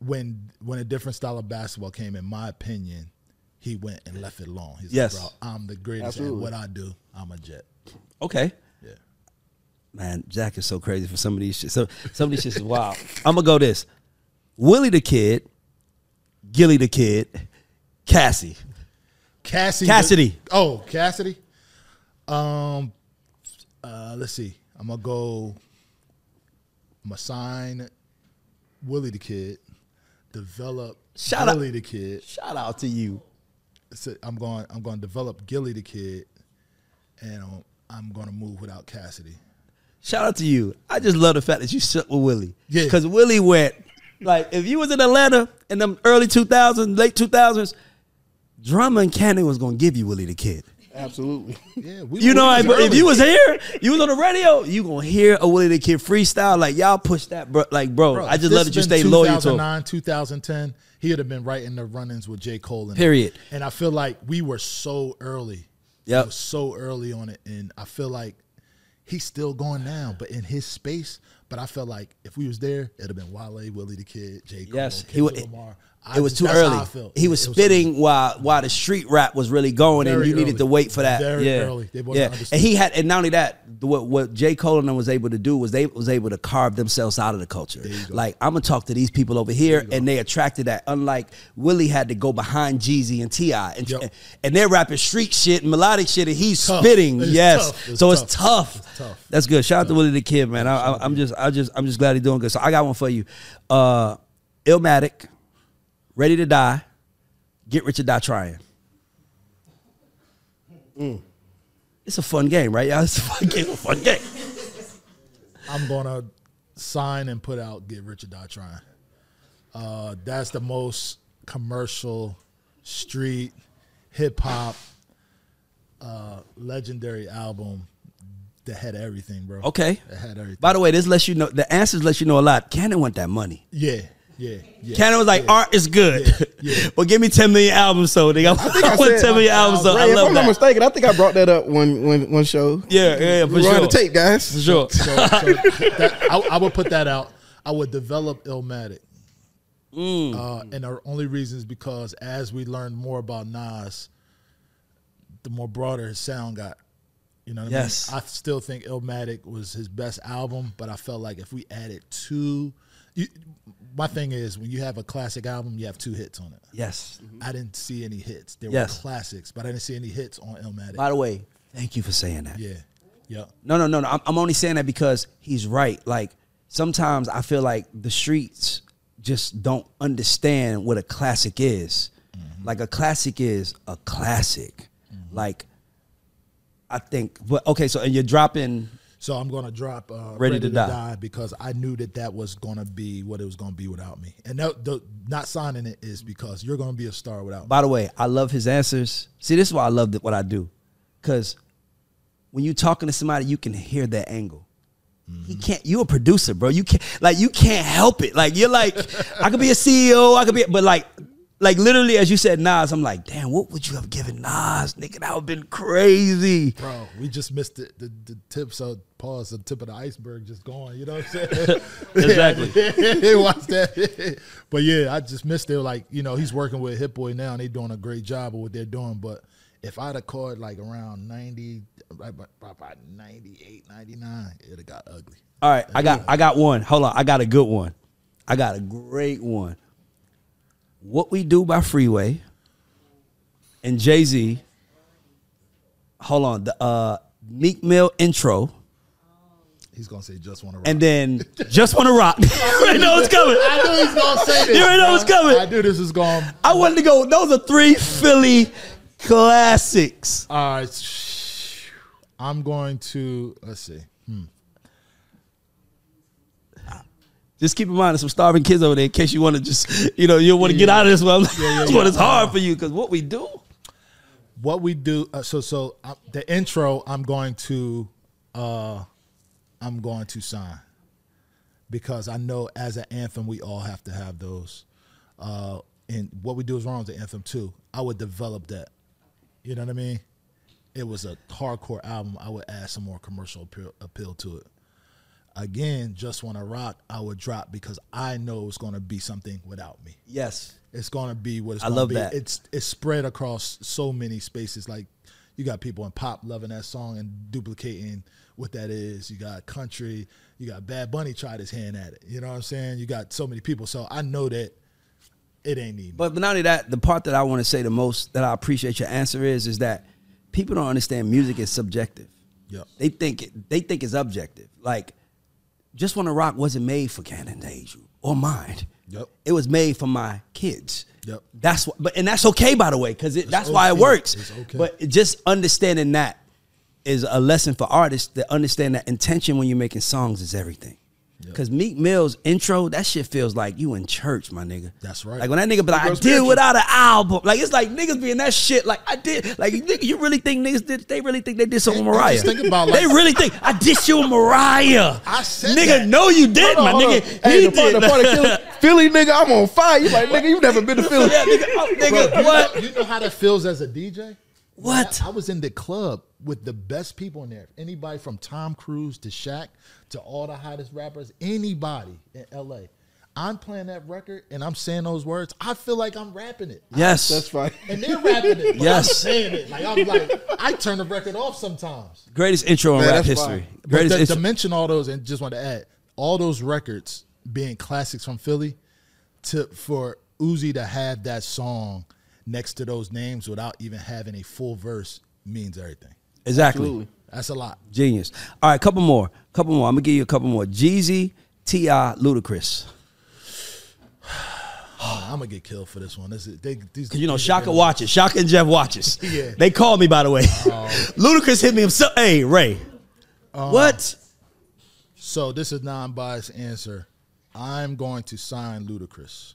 When when a different style of basketball came, in my opinion, he went and left it alone. He's Yes. like, bro, I'm the greatest Absolutely. at what I do. I'm a jet. Okay. Yeah. Man, Jack is so crazy for some of these shit. So some of these shit is wild. I'm gonna go this. Willie the Kid, Gillie the Kid, Cassie. Cassidy. Cassidy. oh, Cassidy. Um, uh, let's see. I'm gonna go. I'm gonna sign Willie the Kid. Develop Shout out- Gillie the Kid. Shout out to you. So I'm going. I'm going to develop Gillie the Kid, and I'm, I'm going to move without Cassidy. Shout out to you. I just love the fact that you stuck with Willie. Yeah. Because Willie went, like, if you was in Atlanta in the early 2000s, late 2000s, Drama and Cannon was going to give you Willie the Kid. Absolutely. Yeah, we, You know, we was like, if you was here, you was on the radio, you gonna hear a Willie the Kid freestyle. Like y'all push that, bro. Like, bro, Bro, I just love that you stay loyal to him. 2009, 2010, he would have been right in the run-ins with J. Cole. And Period. And I feel like we were so early. Yeah, We so early on it, and I feel like he's still going now, but in his space. But I felt like if we was there, it'd have been Wale, Willie the Kid, J. Cole, Yes, he Kendrick wa- Lamar. I It was too early. He was it spitting while while the street rap was really going, and Very you needed to wait for that. Very yeah, early. Yeah. And he had, and not only that, what what J Cole and was able to do was they was able to carve themselves out of the culture. Like I'm gonna talk to these people over here, and they attracted that. Unlike Willie had to go behind Jeezy and T.I., and Yep. and they're rapping street shit and melodic shit, and he's Tough. spitting. It's yes, tough. It's so it's tough. tough. It's tough. That's good. Shout out to Willie the Kid, man. I, I'm just, I just, I'm just glad he's doing good. So I got one for you. Uh, Illmatic, Ready to Die, Get Rich or Die Trying. It's a fun game, right? y'all? It's a fun game. A fun game. I'm gonna sign and put out "Get Rich or Die Trying." Uh, that's the most commercial, street, hip hop, uh, legendary album that had everything, bro. Okay. that had everything. By the way, this lets you know the answers let you know a lot. Cannon want that money. yeah, yeah, yeah. Cannon was like, yeah. art is good, Yeah, yeah. but give me 10 million albums so they got think I I said- 10 million albums so Ray, I if I'm not mistaken, I think I brought that up one one one show. Yeah, yeah, for We were sure. the tape, guys. For sure. So, so that, I, I would put that out. I would develop Illmatic. Mm. Uh, and the only reason is because as we learned more about Nas, the more broader his sound got. You know what Yes. I mean? I still think Illmatic was his best album, but I felt like if we added two, you, my thing is when you have a classic album, you have two hits on it. Yes. Mm-hmm. I didn't see any hits. There Yes. were classics, but I didn't see any hits on Illmatic. By the way, thank you for saying that. yeah, yeah. No, no, no, no. I'm, I'm only saying that because he's right. Like sometimes I feel like the streets just don't understand what a classic is. Mm-hmm. Like a classic is a classic. Mm-hmm. Like I think, but okay. So and you're dropping. So I'm gonna drop uh, Ready Ready, to to, Die. die. because I knew that that was gonna be what it was gonna be without me, and that, the, not signing it is because you're gonna be a star without me. By the way, I love his answers. See, this is why I love what I do, because when you're talking to somebody, you can hear that angle. He can't. You're a producer, bro. You can't like you can't help it. Like you're like, I could be a CEO. I could be, but like, like literally, as you said, Nas. I'm like, damn, what would you have given Nas, nigga? That would have been crazy. Bro, we just missed the, the, the tip. So pause, the tip of the iceberg just gone. You know what I'm saying? Exactly. Watch that. but yeah, I just missed it. Like you know, he's working with Hit Boy now, and they doing a great job of what they're doing. But if I'd have caught like around 90, right about, about 98, 99, it'd have got ugly. All right, I got I got one. Hold on, I got a good one. I got a great one. What we do by Freeway and Jay Z. Hold on, the uh, Meek Mill intro, He's gonna say just want to. Rock. And then just want to rock. you already know it's coming. I knew he's gonna say this. You already know bro. it's coming. I knew this was going. I wanted to go. Those are three Philly classics. All right, I'm going to let's see. Hmm. Just keep in mind, there's some starving kids over there in case you want to just, you know, you want to get out of this one. this one is hard for you because what we do. What we do. Uh, so so uh, the intro. I'm going to uh, I'm going to sign because I know as an anthem we all have to have those. Uh, and what we do is wrong with the anthem too. I would develop that. You know what I mean? It was a hardcore album. I would add some more commercial appeal, appeal to it. Again, just wanna rock. I would drop because I know it's gonna be something without me. Yes. It's gonna be what it's I love be. that. It's it's spread across so many spaces. Like you got people in pop loving that song and duplicating what that is. You got country. You got Bad Bunny tried his hand at it. You know what I'm saying? You got so many people. So I know that it ain't need. But, but not only that, the part that I want to say the most that I appreciate your answer is is that people don't understand music is subjective. Yep. They think it, they think it's objective. Like, just wanna rock wasn't made for Cannon Deja or mine. Yep. It was made for my kids. Yep. That's what, but and that's okay by the way, because that's why it works. It's okay. But just understanding that is a lesson for artists that understand that intention when you're making songs is everything. Because Meek Mill's intro, that shit feels like you in church, my nigga. That's right. Like when that nigga be like, I did without an album. Like it's like niggas being that shit. Like I did. Like nigga, you really think niggas did? They really think they did something with Mariah? think about, they really think I did you with Mariah. I said nigga, that. no, you did, my Hold on, nigga. hold on. Hey, he the part, the part of Philly, Philly nigga, I'm on fire. You like, nigga, you never been to Philly. yeah, nigga, oh, nigga, what? You know how that feels as a DJ? What? I, I was in the club with the best people in there. Anybody from Tom Cruise to Shaq to all the hottest rappers, anybody in LA. I'm playing that record and I'm saying those words. I feel like I'm rapping it. Yes, That's fine. And they're rapping it. but Yes. I'm saying it. Like I'm like, I turn the record off sometimes. greatest intro in rap history. fine. But Greatest to, intro. to mention all those, and just want to add, all those records being classics from Philly, to for Uzi to have that song next to those names without even having a full verse means everything. Exactly. Absolutely. That's a lot. Genius. All right, couple more. Couple more. I'm gonna give you a couple more. Jeezy, T.I., Ludacris. I'm gonna get killed for this one. This is, they, these, you know Shaka watches. Shaka and Jeff watches. Yeah. They called me by the way. Ludacris hit me himself. Hey Ray. what? So this is non-biased answer. I'm going to sign Ludacris.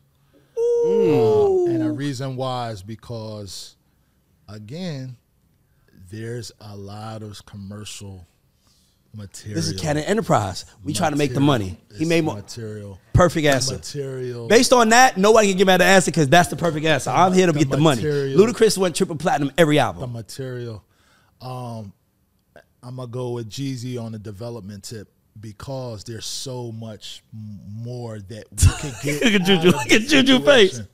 Uh, and the reason why is because, again, there's a lot of commercial material. This is Cannon Enterprise. We trying to make the money. He It's made more. material. Perfect answer. Material. Based on that, nobody can give me the answer because that's the perfect answer. I'm here to The get the money. Ludacris went triple platinum every album. the material. Um, I'm gonna go with Jeezy on the development tip because there's so much more that we could get. Look at out Juju. of Look at Juju face. situation-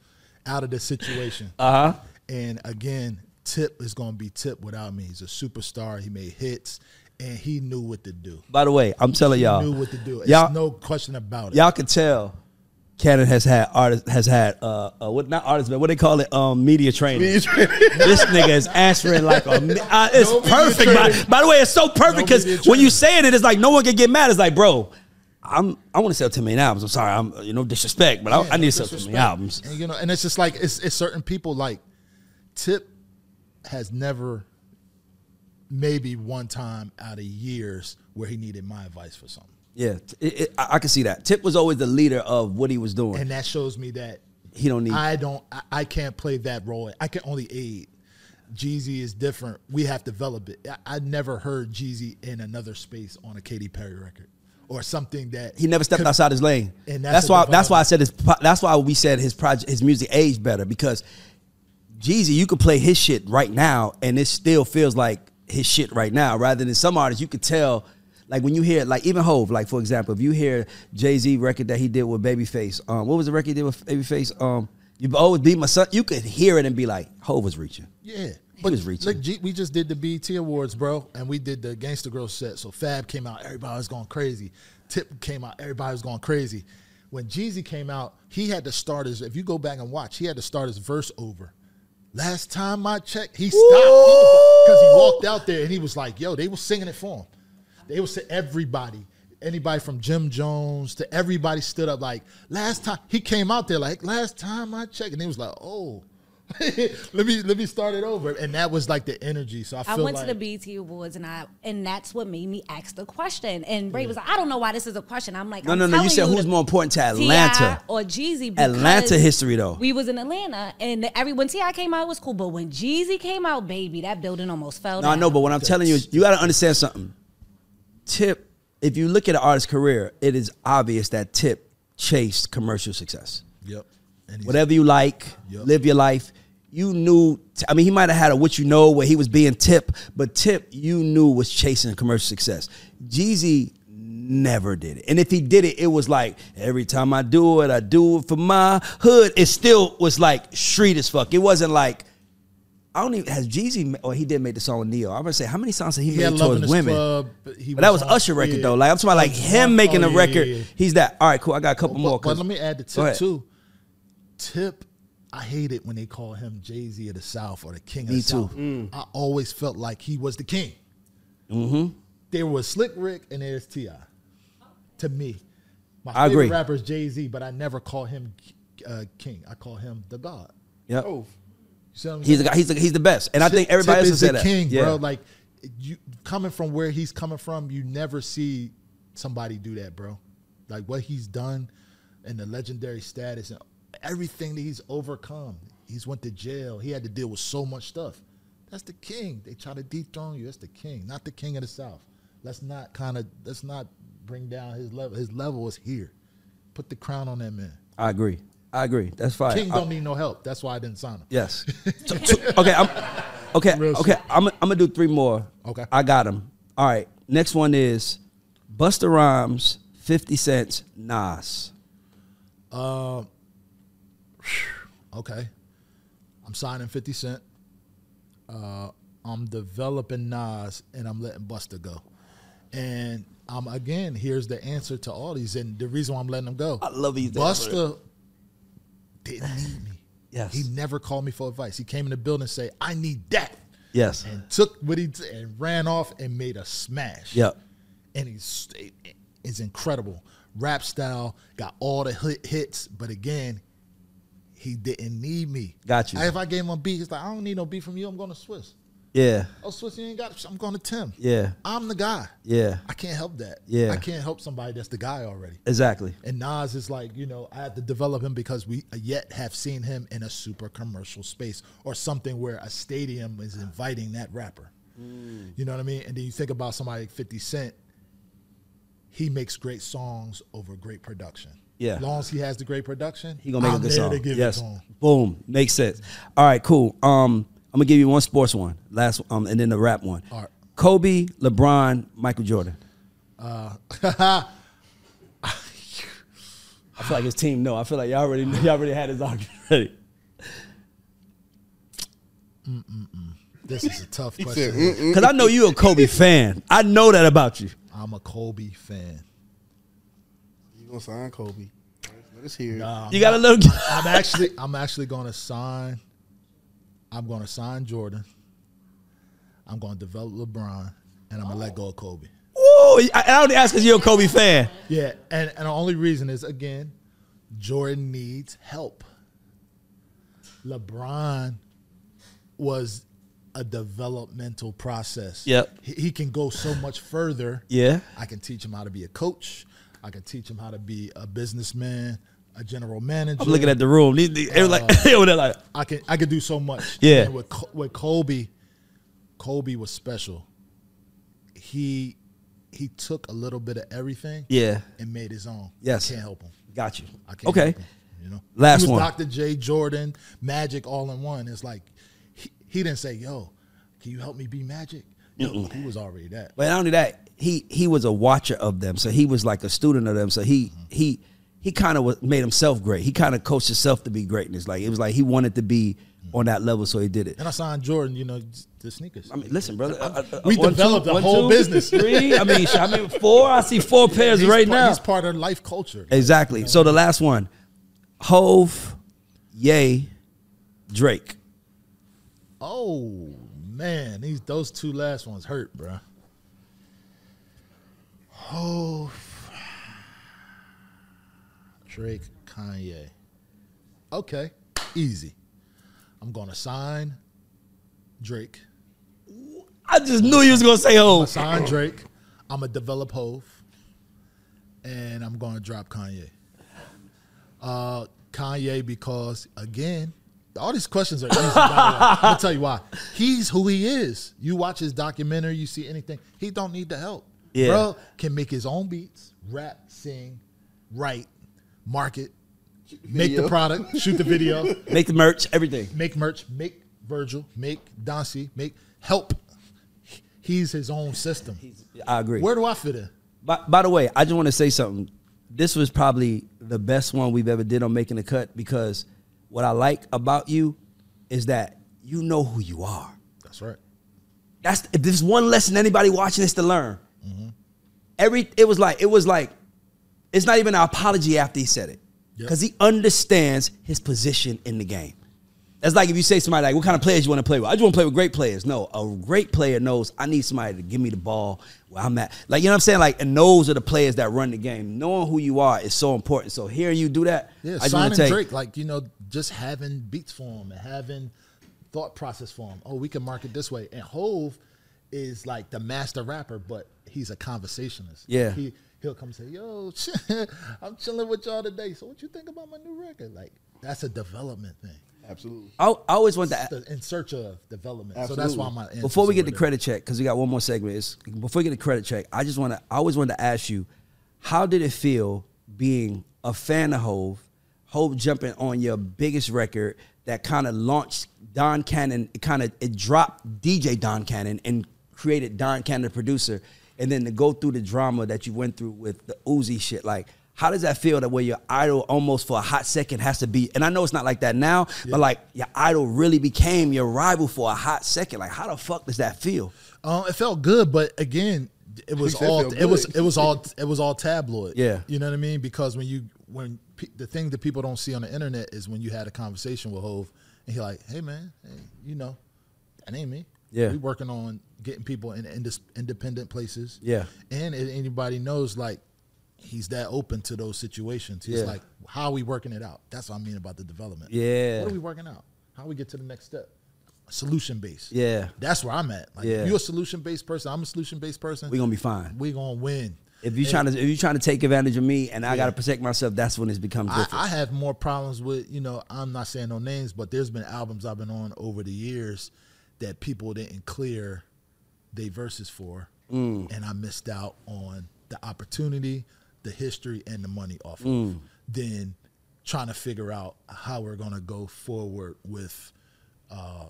Out of the situation. Uh huh. And again, Tip is gonna be Tip without me. He's a superstar. He made hits, and he knew what to do. By the way, I'm telling He y'all. He knew what to do. There's Y'all, no question about it. y'all can tell. Cannon has had artist has had uh, uh what not artists but what they call it um media training. this nigga is answering like a uh, it's No perfect. By, by the way, it's so perfect because media when you say it, it's like no one can get mad. It's like, bro, I'm I want to sell ten million albums. I'm sorry, I'm you know disrespect, but I, Yeah, I need to sell ten million disrespect. albums. And you know, and it's just like it's, it's certain people like Tip has never maybe one time out of years where he needed my advice for something. Yeah, it, it, I, I can see that. Tip was always the leader of what he was doing. And that shows me that he don't need. I don't I, I can't play that role. I can only aid. Jeezy is different. We have to develop it. I, I never heard Jeezy in another space on a Katy Perry record. Or something that he never stepped could- outside his lane. And that's, that's why. That's why I said his. That's why we said his project, his music aged better because Jeezy, you could play his shit right now, and it still feels like his shit right now. Rather than some artists, you could tell. Like when you hear, like even Hove, like for example, if you hear Jay Z record that he did with Babyface, um, what was the record he did with Babyface? Um, you always be my son. You could hear it and be like, Hove was reaching. Yeah. He was reaching. Look, G, we just did the BET Awards, bro, and we did the Gangsta Grillz set. So Fab came out, everybody was going crazy. Tip came out, everybody was going crazy. When Jeezy came out, he had to start his, if you go back and watch, he had to start his verse over. Last time I checked, he stopped because he walked out there and he was like, yo, they were singing it for him. They were saying everybody, anybody from Jim Jones to everybody stood up like, last time, he came out there like, last time I checked, and he was like, oh. let me let me start it over, and that was like the energy. So I I went like to the BET Awards and I and that's what made me ask the question. And Ray was like, I don't know why this is a question. I'm like, No, I'm no, no. You telling said who's the more important to T.I. Atlanta? or Jeezy? Atlanta history though. We was in Atlanta and every when T.I. came out it was cool, but when Jeezy came out, baby, that building almost fell No, I know, but what I'm telling you is you got to understand something. Tip if you look at an artist's career, it is obvious that Tip chased commercial success. Yep. Whatever you like, Yep. live your life. You knew. I mean, he might have had a what you know where he was being Tip, but Tip you knew was chasing commercial success. Jeezy never did it, and if he did it, it was like every time I do it, I do it for my hood. It still was like street as fuck. It wasn't like. I don't even has Jeezy or he did make the song with Ne-Yo. I'm gonna say how many songs did he, He make had towards women? Club, but but that was Usher record yeah. though. Like I'm talking about like him making Oh, a record. yeah, yeah. He's that. All right, cool. I got a couple But, more. but 'cause- let me add the tip too. Tip, I hate it when they call him Jay Z of the South or the King of Me the too. South. I always felt like he was the king. Mm-hmm. There was Slick Rick and there's Ti. To me, my I favorite agree. rapper is Jay Z, but I never call him uh, king. I call him the God. Yep. Oh, You see what I'm He's the guy. He's the, he's the best, and I Tip- think everybody Tip else is has the said king, that. Yeah. bro. Like you coming from where he's coming from, you never see somebody do that, bro. Like what he's done and the legendary status and everything that he's overcome. He's went to jail. He had to deal with so much stuff. That's the king. They try to dethrone you. That's the king, not the king of the South. Let's not kind of let's not bring down his level. His level is here. Put the crown on that man. I agree. I agree. That's fine. King I- don't need no help. That's why I didn't sign him. yes. So- so- okay. I'm, okay. Real Okay. shit. I'm. I'm gonna do three more. Okay. I got him. All right. Next one is Busta Rhymes, Fifty Cent, Nas. Uh, Okay. I'm signing 50 Cent. Uh, I'm developing Nas and I'm letting Busta go. And um, again, here's the answer to all these. And the reason why I'm letting them go. I love these Busta didn't need me. Yes. He never called me for advice. He came in the building and say, I need that. Yes. And took what he t- and ran off and made a smash Yep. and he's is incredible. Rap style, got all the hit hits, but again, he didn't need me. Got you. If I gave him a beat, he's like, I don't need no beat from you. I'm going to Swizz. Yeah. Oh, Swizz, you ain't got. I'm going to Tim. Yeah. I'm the guy. Yeah. I can't help that. Yeah. I can't help somebody that's the guy already. Exactly. And Nas is like, you know, I had to develop him because we yet have seen him in a super commercial space or something where a stadium is inviting that rapper. Mm. You know what I mean? And then you think about somebody like 50 Cent, he makes great songs over great production. Yeah. As long as he has the great production, He gonna make I'm a good there song. to give yes. it to him. Boom. Makes sense. All right. Cool. Um, I'm gonna give you one sports one, last um, and then the rap one. All right. Kobe, LeBron, Michael Jordan. Uh, I feel like his team. No, I feel like y'all already y'all already had his argument ready. this is a tough question. Because I know you're a Kobe fan. I know that about you. I'm a Kobe fan. You gonna sign Kobe? Let us hear. Nah, You got to look. I'm actually I'm actually gonna sign. I'm gonna sign Jordan. I'm gonna develop LeBron, and I'm gonna let go of Kobe. Woo! I, I only ask because you're a Kobe fan. Yeah, and, and the only reason is again, Jordan needs help. LeBron was a developmental process. Yep. He, he can go so much further. Yeah. I can teach him how to be a coach. I can teach him how to be a businessman, a general manager. I'm looking at the room. They were like, they like, I can I could do so much. Yeah. And with with Kobe, Kobe was special. He he took a little bit of everything yeah, and made his own. Yes. I can't help him. got you. I can't Okay. help him, you know. Last he was one. Dr. J, Jordan, Magic all in one. It's like he, he didn't say, "Yo, can you help me be Magic?" Yo, he was already that. But not only that, he he was a watcher of them, so he was like a student of them. So he he he kind of made himself great. He kind of coached himself to be greatness. Like it was like he wanted to be on that level, so he did it. And I signed Jordan, you know, the sneakers. I mean, listen, brother. uh, uh, We one, developed two, a one, whole two, business. Three. I mean, I mean, four. I see four pairs He's right part, now. He's part of life culture. Exactly. So the last one, Hove, Yay, Drake. Oh man, these those two last ones hurt, bro. Oh, Drake, Kanye. Okay, easy. I'm gonna sign Drake. I just knew you was gonna say I'm gonna sign Drake. I'm gonna develop Hove, and I'm gonna drop Kanye. Uh, Kanye because again, all these questions are easy. by the way. I'm tell you why. He's who he is. You watch his documentary, you see anything. He don't need the help. Yeah. Bro can make his own beats, rap, sing, write, market, make the product, shoot the video, Make the merch, everything. make merch, make Virgil, make Dancy, make help. He's his own system. I agree. Where do I fit in? By, by the way, I just want to say something. This was probably the best one we've ever did on making the cut because what I like about you is that you know who you are. That's right. That's if there's one lesson anybody watching this to learn. Mm-hmm. Every it was like it was like it's not even an apology after he said it Yep. because he understands his position in the game. That's like if you say to somebody like, "What kind of players you want to play with?" I just want to play with great players. No, a great player knows I need somebody to give me the ball where I'm at. Like you know what I'm saying? Like, and those are the players that run the game. Knowing who you are is so important. So hearing you do that, Yeah, I signing take Drake, like you know, just having beats for him and having thought process for him. Oh, we can market this way. And Hove is like the master rapper, but he's a conversationalist. Yeah. he he'll come say, "Yo, I'm chilling with y'all today. So what you think about my new record?" Like that's a development thing. Absolutely. I, I always want to. The- in search of development. So that's why my answers before we get the there. credit check, because we got one more segment. Is before we get the credit check, I just want to. I always wanted to ask you, how did it feel being a fan of Hove, Hove jumping on your biggest record that kind of launched Don Cannon, it kind of it dropped DJ Don Cannon and created Don Cannon producer, and then to go through the drama that you went through with the Uzi shit, like. How does that feel that where your idol almost for a hot second has to be, and I know it's not like that now, but like your idol really became your rival for a hot second. Like, how the fuck does that feel? Um, it felt good, but again, it was all felt it was it was all it was all tabloid. Yeah. you know what I mean. Because when you when pe- the thing that people don't see on the internet is when you had a conversation with Hove and he like, hey man, hey, you know, that ain't me. Yeah. we working on getting people in indis- independent places. Yeah. and if anybody knows like. He's that open to those situations. He's Yeah. like, "How are we working it out?" That's what I mean about the development. Yeah. what are we working out? How we get to the next step? Solution based. Yeah. That's where I'm at. Like Yeah. you're a solution based person, I'm a solution based person. We're gonna be fine. We're gonna win. If you're trying to if you're trying to take advantage of me and I gotta protect myself, that's when it's becomes I, different. I have more problems with, you know, I'm not saying no names, but there's been albums I've been on over the years that people didn't clear they verses for. Mm. And I missed out on the opportunity, the history, and the money off Mm. of. Then trying to figure out how we're gonna go forward with uh,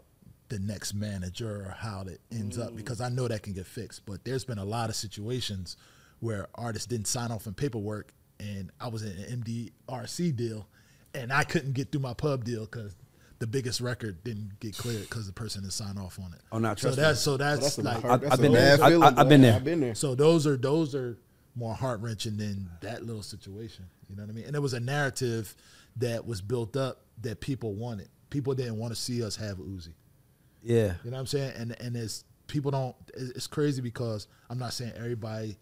the next manager or how it ends up because I know that can get fixed. But there's been a lot of situations where artists didn't sign off on paperwork, and I was in an MDRC deal, and I couldn't get through my pub deal because the biggest record didn't get cleared because the person didn't sign off on it. Oh, not so trust that's so that's, That's like hard- that's I've been there. I- feeling, I- I've been there. I've been there. so those are those are more heart wrenching than that little situation. You know what I mean? And it was a narrative that was built up that people wanted. People didn't want to see us have Uzi. yeah. You know what I'm saying? And and it's people don't. It's crazy because I'm not saying everybody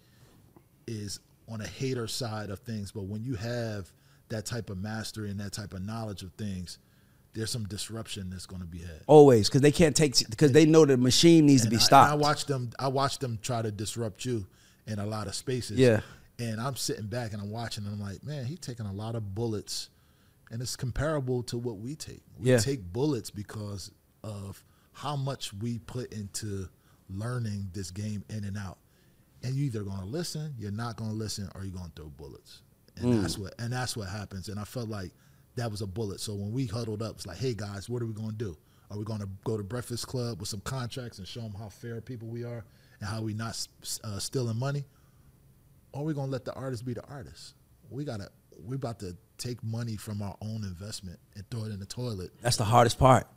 is on a hater side of things, but when you have that type of mastery and that type of knowledge of things, there's some disruption that's going to be had. Always, because they can't take because they know the machine needs to be stopped. I, watch them. I watch them try to disrupt you in a lot of spaces. Yeah. And I'm sitting back and I'm watching, and I'm like, man, he's taking a lot of bullets, and it's comparable to what we take. We Yeah. take bullets because of how much we put into learning this game in and out. And you're either gonna listen, you're not gonna listen, or you're gonna throw bullets. And Mm. that's what and that's what happens. And I felt like that was a bullet. So when we huddled up, it's like, hey guys, what are we gonna do? Are we gonna go to Breakfast Club with some contracts and show them how fair people we are and how we not uh, stealing money? Or are we gonna let the artist be the artist? We gotta we about to take money from our own investment and throw it in the toilet. That's the hardest part.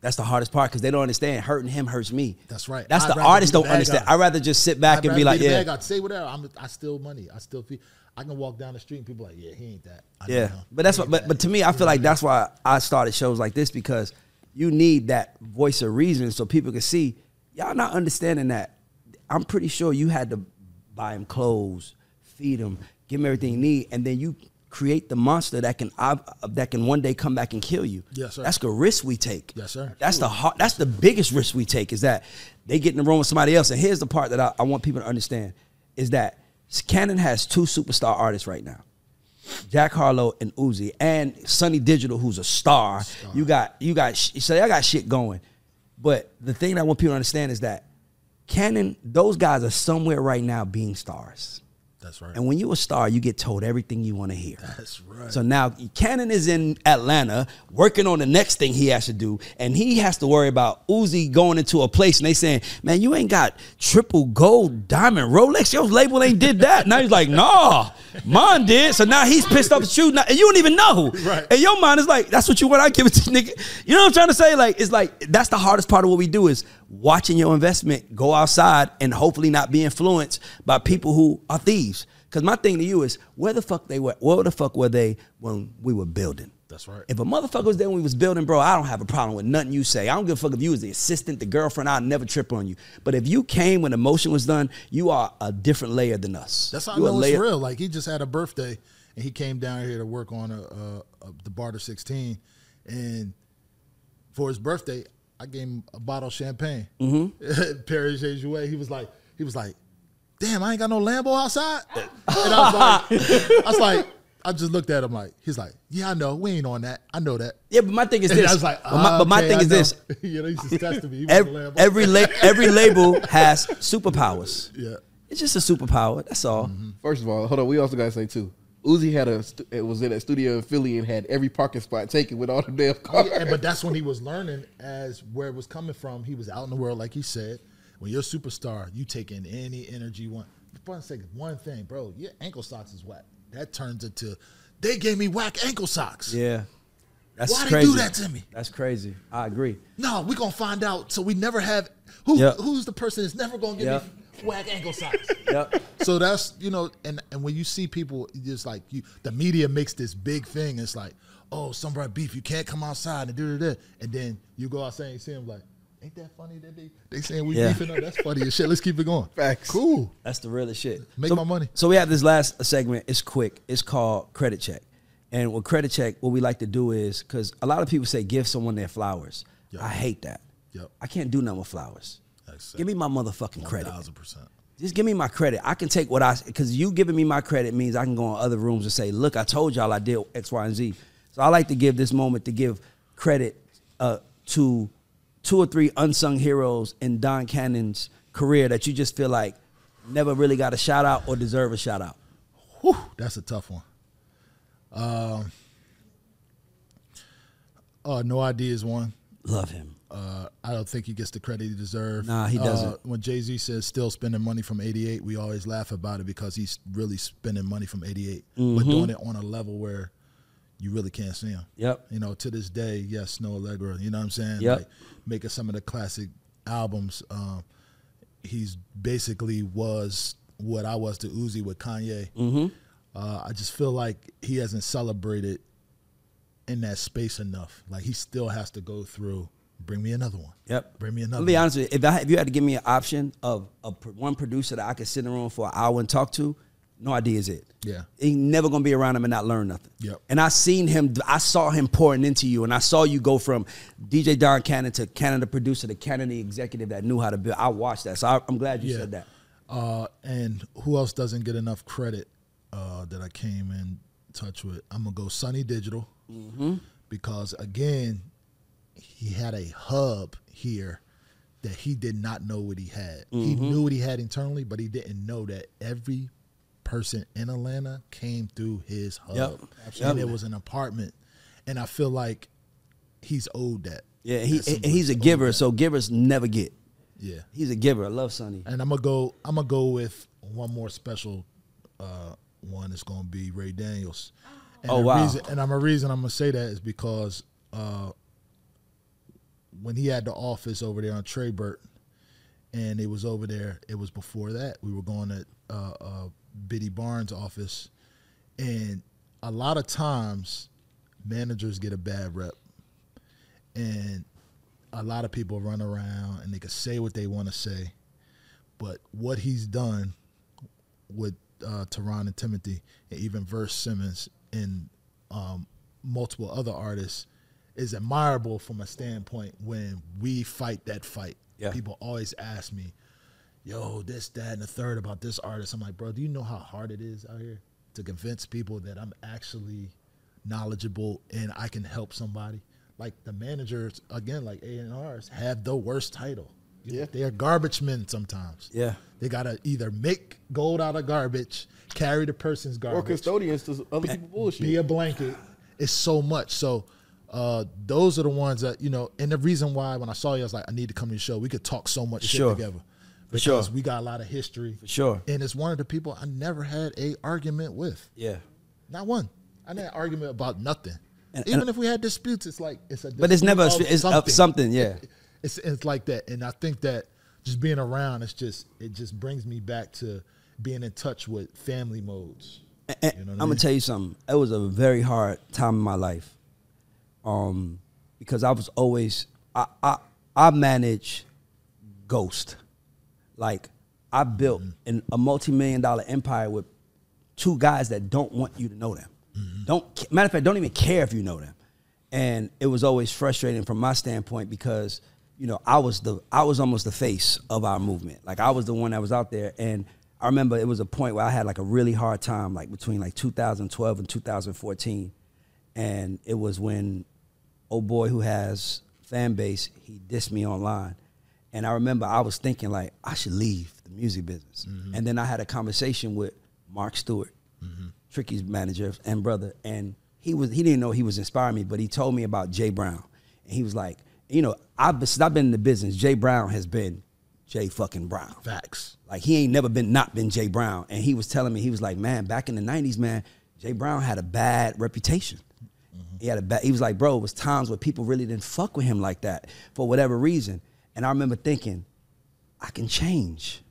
That's the hardest part because they don't understand. Hurting him hurts me. That's right. That's I'd the artists don't understand. guy. I'd rather just sit back I'd and be like, the yeah, guy. Say whatever. I'm, I steal money. I still feel. I can walk down the street and people are like, yeah, he ain't that. I Yeah, but that's what. But that. but to me, I feel like that's why I started shows like this because you need that voice of reason so people can see. Y'all not understanding that. I'm pretty sure you had to buy him clothes, feed him, give him everything he need, and then you create the monster that can ob- that can one day come back and kill you. Yes, sir. That's the risk we take. Yes, sir. That's the hard, That's the biggest risk we take is that they get in the room with somebody else. And here's the part that I, I want people to understand is that Cannon has two superstar artists right now. Jack Harlow and Uzi and Sonny Digital, who's a star. You got you got so I got shit going. But the thing that I want people to understand is that Cannon, those guys are somewhere right now being stars. That's right. And when you're a star, you get told everything you want to hear. That's right. So now Cannon is in Atlanta working on the next thing he has to do, and he has to worry about Uzi going into a place and they saying, "Man, you ain't got triple gold diamond Rolex. Your label ain't did that." now he's like, "Nah, mine did." So now he's pissed off at you, now, and you don't even know. Right. And your mind is like, "That's what you want. I give it to you, nigga." You know what I'm trying to say? Like, it's like that's the hardest part of what we do is watching your investment go outside and hopefully not be influenced by people who are thieves. Because my thing to you is, where the fuck they were? Where the fuck were they when we were building? That's right. If a motherfucker was there when we was building, bro, I don't have a problem with nothing you say. I don't give a fuck if you was the assistant, the girlfriend. I'd never trip on you. But if you came when the motion was done, you are a different layer than us. That's how I You a know it's real. Like he just had a birthday, and he came down here to work on a, a, a the Barter 16, and for his birthday, I gave him a bottle of champagne. Mm-hmm. Perry Jouet. He was like, he was like, "Damn, I ain't got no Lambo outside." and I was like, I was like, I just looked at him like, he's like, "Yeah, I know. We ain't on that. I know that." Yeah, but my thing is And this. I was like, but my, "Ah, but my okay, thing I is know." this. you know, he's just testing me. He wants a Every Lambo. every, la- every label has superpowers. yeah. It's just a superpower. That's all. First of all, hold on. We also gotta say too. Uzi had a stu- it was in a studio in Philly and had every parking spot taken with all the damn Oh, cars. yeah, and- but that's when he was learning as where it was coming from. He was out in the world, like he said. When you're a superstar, you take in any energy you want. For one second, one thing, bro, your ankle socks is whack. That turns into they gave me whack ankle socks. Yeah. That's Why they do that to me? That's crazy. I agree. No, we're gonna find out. So we never have who Yep. who's the person that's never gonna give Yep. me whack ankle socks. Yep. so that's you know, and and when you see people, just like you, the media makes this big thing. It's like, oh, somebody beef, you can't come outside and do that, and then you go outside and you see them like, ain't that funny that they they saying we Yeah. beefing? up? That's funny as shit. Let's keep it going. Facts. Cool. That's the realest shit. Make so, my money. So we have this last segment. It's quick. It's called credit check. And with credit check, what we like to do is because a lot of people say give someone their flowers. Yep. I hate that. Yep. I can't do nothing with flowers. Give me my motherfucking credit. Thousand percent. Just give me my credit. I can take what I because you giving me my credit means I can go in other rooms and say, look, I told y'all I did X, Y, and Z. So I like to give this moment to give credit uh, to two or three unsung heroes in Don Cannon's career that you just feel like never really got a shout out or deserve a shout out. Whew, that's a tough one. Um, uh, No I.D. is one. Love him. Uh, I don't think he gets the credit he deserves. Nah, he doesn't. Uh, when Jay Z says still spending money from '88, we always laugh about it because he's really spending money from '88, but Mm-hmm. doing it on a level where you really can't see him. Yep. You know, to this day, yes, No Allegra. You know what I'm saying? Yep. Like making some of the classic albums. Um, he's basically was what I was to Uzi with Kanye. Mm-hmm. Uh, I just feel like he hasn't celebrated in that space enough. Like he still has to go through. Bring me another one. Yep. Bring me another. I'll be one. honest with you. If, I, if you had to give me an option of a, one producer that I could sit in the room for an hour and talk to, No I.D. is it. Yeah. He never gonna be around him and not learn nothing. Yep. And I seen him, I saw him pouring into you, and I saw you go from DJ Don Cannon to Canada producer to Canada executive that knew how to build. I watched that. So I, I'm glad you Yeah. said that. Uh, and who else doesn't get enough credit uh, that I came in touch with? I'm gonna go Sonny Digital Mm-hmm. because again, he had a hub here that he did not know what he had. He Mm-hmm. knew what he had internally, but he didn't know that every person in Atlanta came through his hub, Yep. and Absolutely. it was an apartment. And I feel like he's owed that. Yeah, he, and he's a giver, that. so givers never get. yeah. He's a giver. I love Sonny. And I'm gonna go. I'm gonna go with one more special uh, one. It's gonna be Ray Daniels. And Oh, wow. Reason, and I'm a reason I'm gonna say that is because uh, when he had the office over there on Trey Burton, and it was over there. It was before that we were going to uh, uh, Biddy Barnes' office, and a lot of times managers get a bad rep, and a lot of people run around and they can say what they want to say, but what he's done with uh, Teron and Timothy, and even Verse Simmons and um, multiple other artists, is admirable from a standpoint when we fight that fight. Yeah. People always ask me, yo, this, that, and the third about this artist. I'm like, bro, do you know how hard it is out here to convince people that I'm actually knowledgeable and I can help somebody? Like the managers, again, like A and R's, have the worst title. Yeah. They are garbage men sometimes. Yeah. They gotta either make gold out of garbage, carry the person's garbage. Or custodians to other people bullshit. be a blanket. It's so much. So uh, those are the ones that you know. And the reason why when I saw you, I was like, I need to come to the show. We could talk so much shit sure. together For because sure. we got a lot of history. For sure. And it's one of the people I never had a argument with. Yeah. Not one. I didn't argument about nothing. And- Even and- if we had disputes, it's like it's a. But it's never a it's of something, yeah. It's it's like that, and I think that just being around, it's just it just brings me back to being in touch with family modes. You know I I'm gonna tell you something. It was a very hard time in my life, um, because I was always I I, I manage Ghost, like I built Mm-hmm. an, a multi million dollar empire with two guys that don't want you to know them. Mm-hmm. Don't matter of fact, don't even care if you know them, and it was always frustrating from my standpoint because you know I was the I was almost the face of our movement. Like I was the one that was out there, and I remember it was a point where I had like a really hard time, like between like 2012 and 2014, and it was when old boy who has fan base he dissed me online, and I remember I was thinking like I should leave the music business, mm-hmm. and then I had a conversation with Mark Stewart, mm-hmm. Tricky's manager and brother, and he was he didn't know he was inspiring me, but he told me about Jay Brown, and he was like, you know, I've been, since I've been in the business, Jay Brown has been Jay fucking Brown. Facts. Like he ain't never been not been Jay Brown. And he was telling me, he was like, man, back in the 90s, man, Jay Brown had a bad reputation. He had a bad, he was like, bro, it was times where people really didn't fuck with him like that for whatever reason. And I remember thinking, I can change.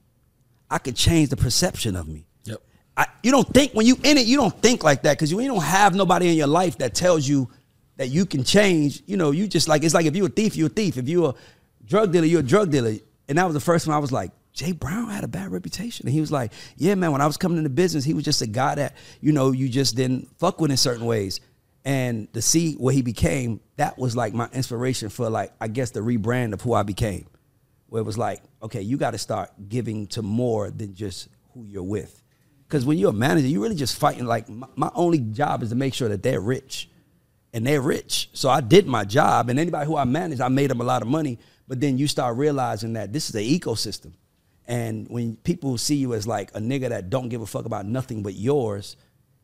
I could change the perception of me. Yep. I, you don't think when you in it, you don't think like that because you, you don't have nobody in your life that tells you that you can change. You know, you just like it's like if you're a thief, you're a thief. If you're a drug dealer, you're a drug dealer. And that was the first time I was like, Jay Brown had a bad reputation. And he was like, Yeah, man, when I was coming into business, he was just a guy that, you know, you just didn't fuck with in certain ways. And to see what he became, that was like my inspiration for like, I guess the rebrand of who I became. Where it was like, okay, you got to start giving to more than just who you're with. Because when you're a manager, you're really just fighting. Like my, my only job is to make sure that they're rich, and they're rich. So I did my job, and anybody who I managed, I made them a lot of money. But then you start realizing that this is an ecosystem, and when people see you as like a nigga that don't give a fuck about nothing but yours,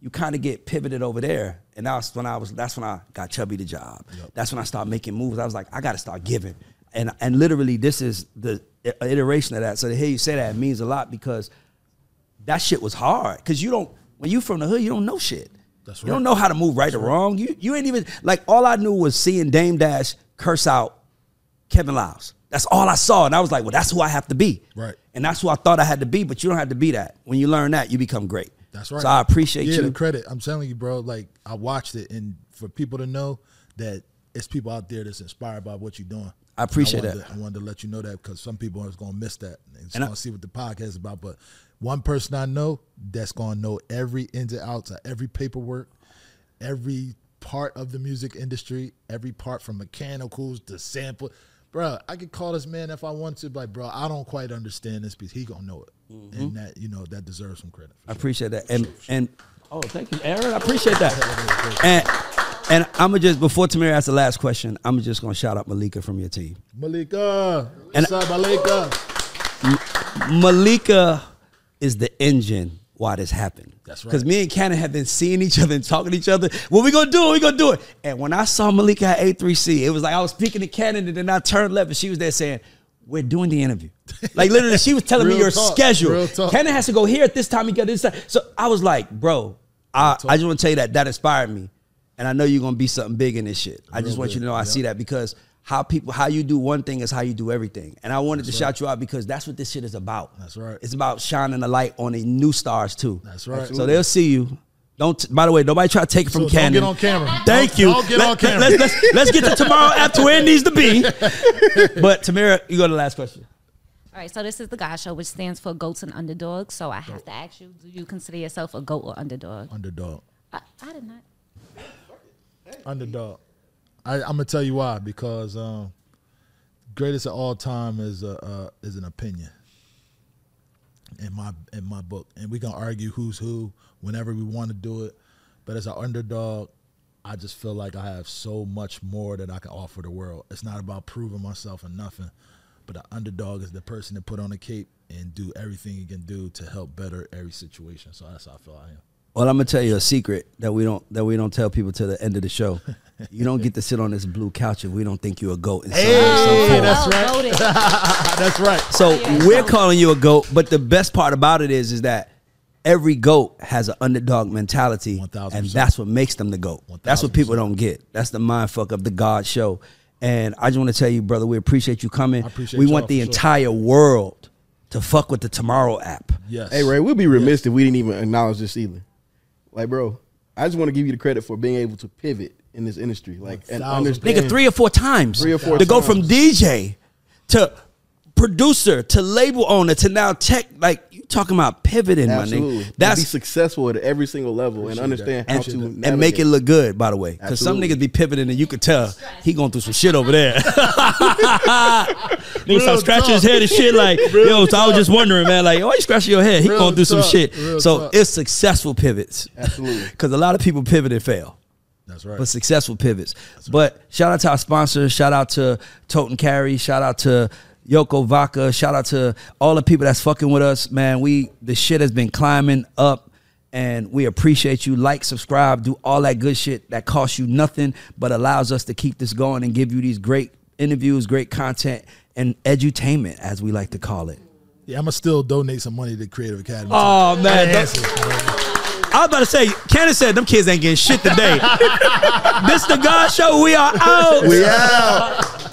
you kind of get pivoted over there. And that's when I was. That's when I got Chubby the job. That's when I started making moves. I was like, I got to start giving. And and literally, this is the iteration of that. So to hear you say that means a lot because that shit was hard because you don't when you from the hood you don't know shit. That's You don't know how to move right or wrong. You you ain't even like all I knew was seeing Dame Dash curse out Kevin Liles. That's all I saw, and I was like, well, that's who I have to be. Right. And that's who I thought I had to be, but you don't have to be that. When you learn that, you become great. That's right. So I appreciate yeah, you. the credit. I'm telling you, bro. Like I watched it, and for people to know that it's people out there that's inspired by what you're doing. I appreciate wanted that. To, I wanted to let you know that because some people are going to miss that and And going to see what the podcast is about. But one person I know that's going to know every ins and outs of every paperwork, every part of the music industry, every part from mechanicals to sample. Bro, I could call this man if I want to, but bro, I don't quite understand this piece. He gonna know it, Mm-hmm. and that you know that deserves some credit. I appreciate that. And and oh, thank you, Aaron. I appreciate that. and and I'm gonna just before Tamir asks the last question, I'm just gonna shout out Malika from your team. Malika, And- what's up, Malika? Malika is the engine why this happened. That's right. Because me and Cannon have been seeing each other and talking to each other. What we gonna do? We gonna do it. And when I saw Malika at A3C, it was like I was speaking to Cannon and then I turned left and she was there saying, We're doing the interview. Like literally, she was telling me your talk, schedule. real. Cannon has to go here at this time, he got this time. So I was like, bro, I, I just want to tell you that that inspired me. And I know you're gonna be something big in this shit. I just Real want you to know I yeah. see that because how people how you do one thing is how you do everything. And I wanted to shout you out because that's what this shit is about. That's right. It's about shining a light on the new stars too. That's right. So they'll see you. Don't. By the way, nobody try to take it from So don't get on camera. Thank Don't- you. don't get on camera. Let's, let's, let's get to tomorrow after where it needs to be. But Tamara, you go to the last question. All right, so this is the GAUDS Show, which stands for Goats and Underdogs. So I have to ask you, do you consider yourself a goat or underdog? Underdog, I, I did not. underdog. I, I'm gonna tell you why because um, greatest of all time is a uh, is an opinion in my in my book, and we can argue who's who whenever we want to do it. But as an underdog, I just feel like I have so much more that I can offer the world. It's not about proving myself or nothing, but the underdog is the person that put on a cape and do everything he can do to help better every situation. So that's how I feel I am. Well, I'm gonna tell you a secret that we don't that we don't tell people to the end of the show. you don't get to sit on this blue couch if we don't think you're a goat. In some way, some Oh, that's oh, right. That's right. So oh, we're calling you a goat, but the best part about it is, is that every goat has an underdog mentality, 1000%. and that's what makes them the goat. That's what people don't get. That's the mind fuck of the GAUDS show. And I just want to tell you, brother, we appreciate you coming. I appreciate we want the for sure. entire world to fuck with the TMRO app. Yes. Hey Ray, we'd be remiss if we didn't even acknowledge this either. Like, bro, I just want to give you the credit for being able to pivot in this industry, like and 1000. understand. Nigga, three or four times. Three or four to go from. DJ to producer to label owner to now tech. Like you talking about pivoting, Absolutely, my And nigga. be successful at every single level and understand how to and, navigate. and make it look good. By the way, because some niggas be pivoting and you could tell he going through some shit over there. Nigga start scratching his head and shit. Like yo, so I was just wondering, man. Like why you scratching your head? He Real going through some shit. real So talk. it's successful pivots. Absolutely. Because a lot of people pivot and fail That's right. but successful pivots. But shout out to our sponsors. Shout out to Toten Carry. Shout out to Yoko Vaca. Shout out to all the people that's fucking with us, man. We the shit has been climbing up, and we appreciate you. Like, subscribe, do all that good shit that costs you nothing, but allows us to keep this going and give you these great interviews, great content, and edutainment, as we like to call it. yeah, I'm gonna still donate some money to Creative Academy. Oh man, That don't- answers, bro. I was about to say, Cannon said them kids ain't getting shit today. this the GAUDS show. We are out. We out.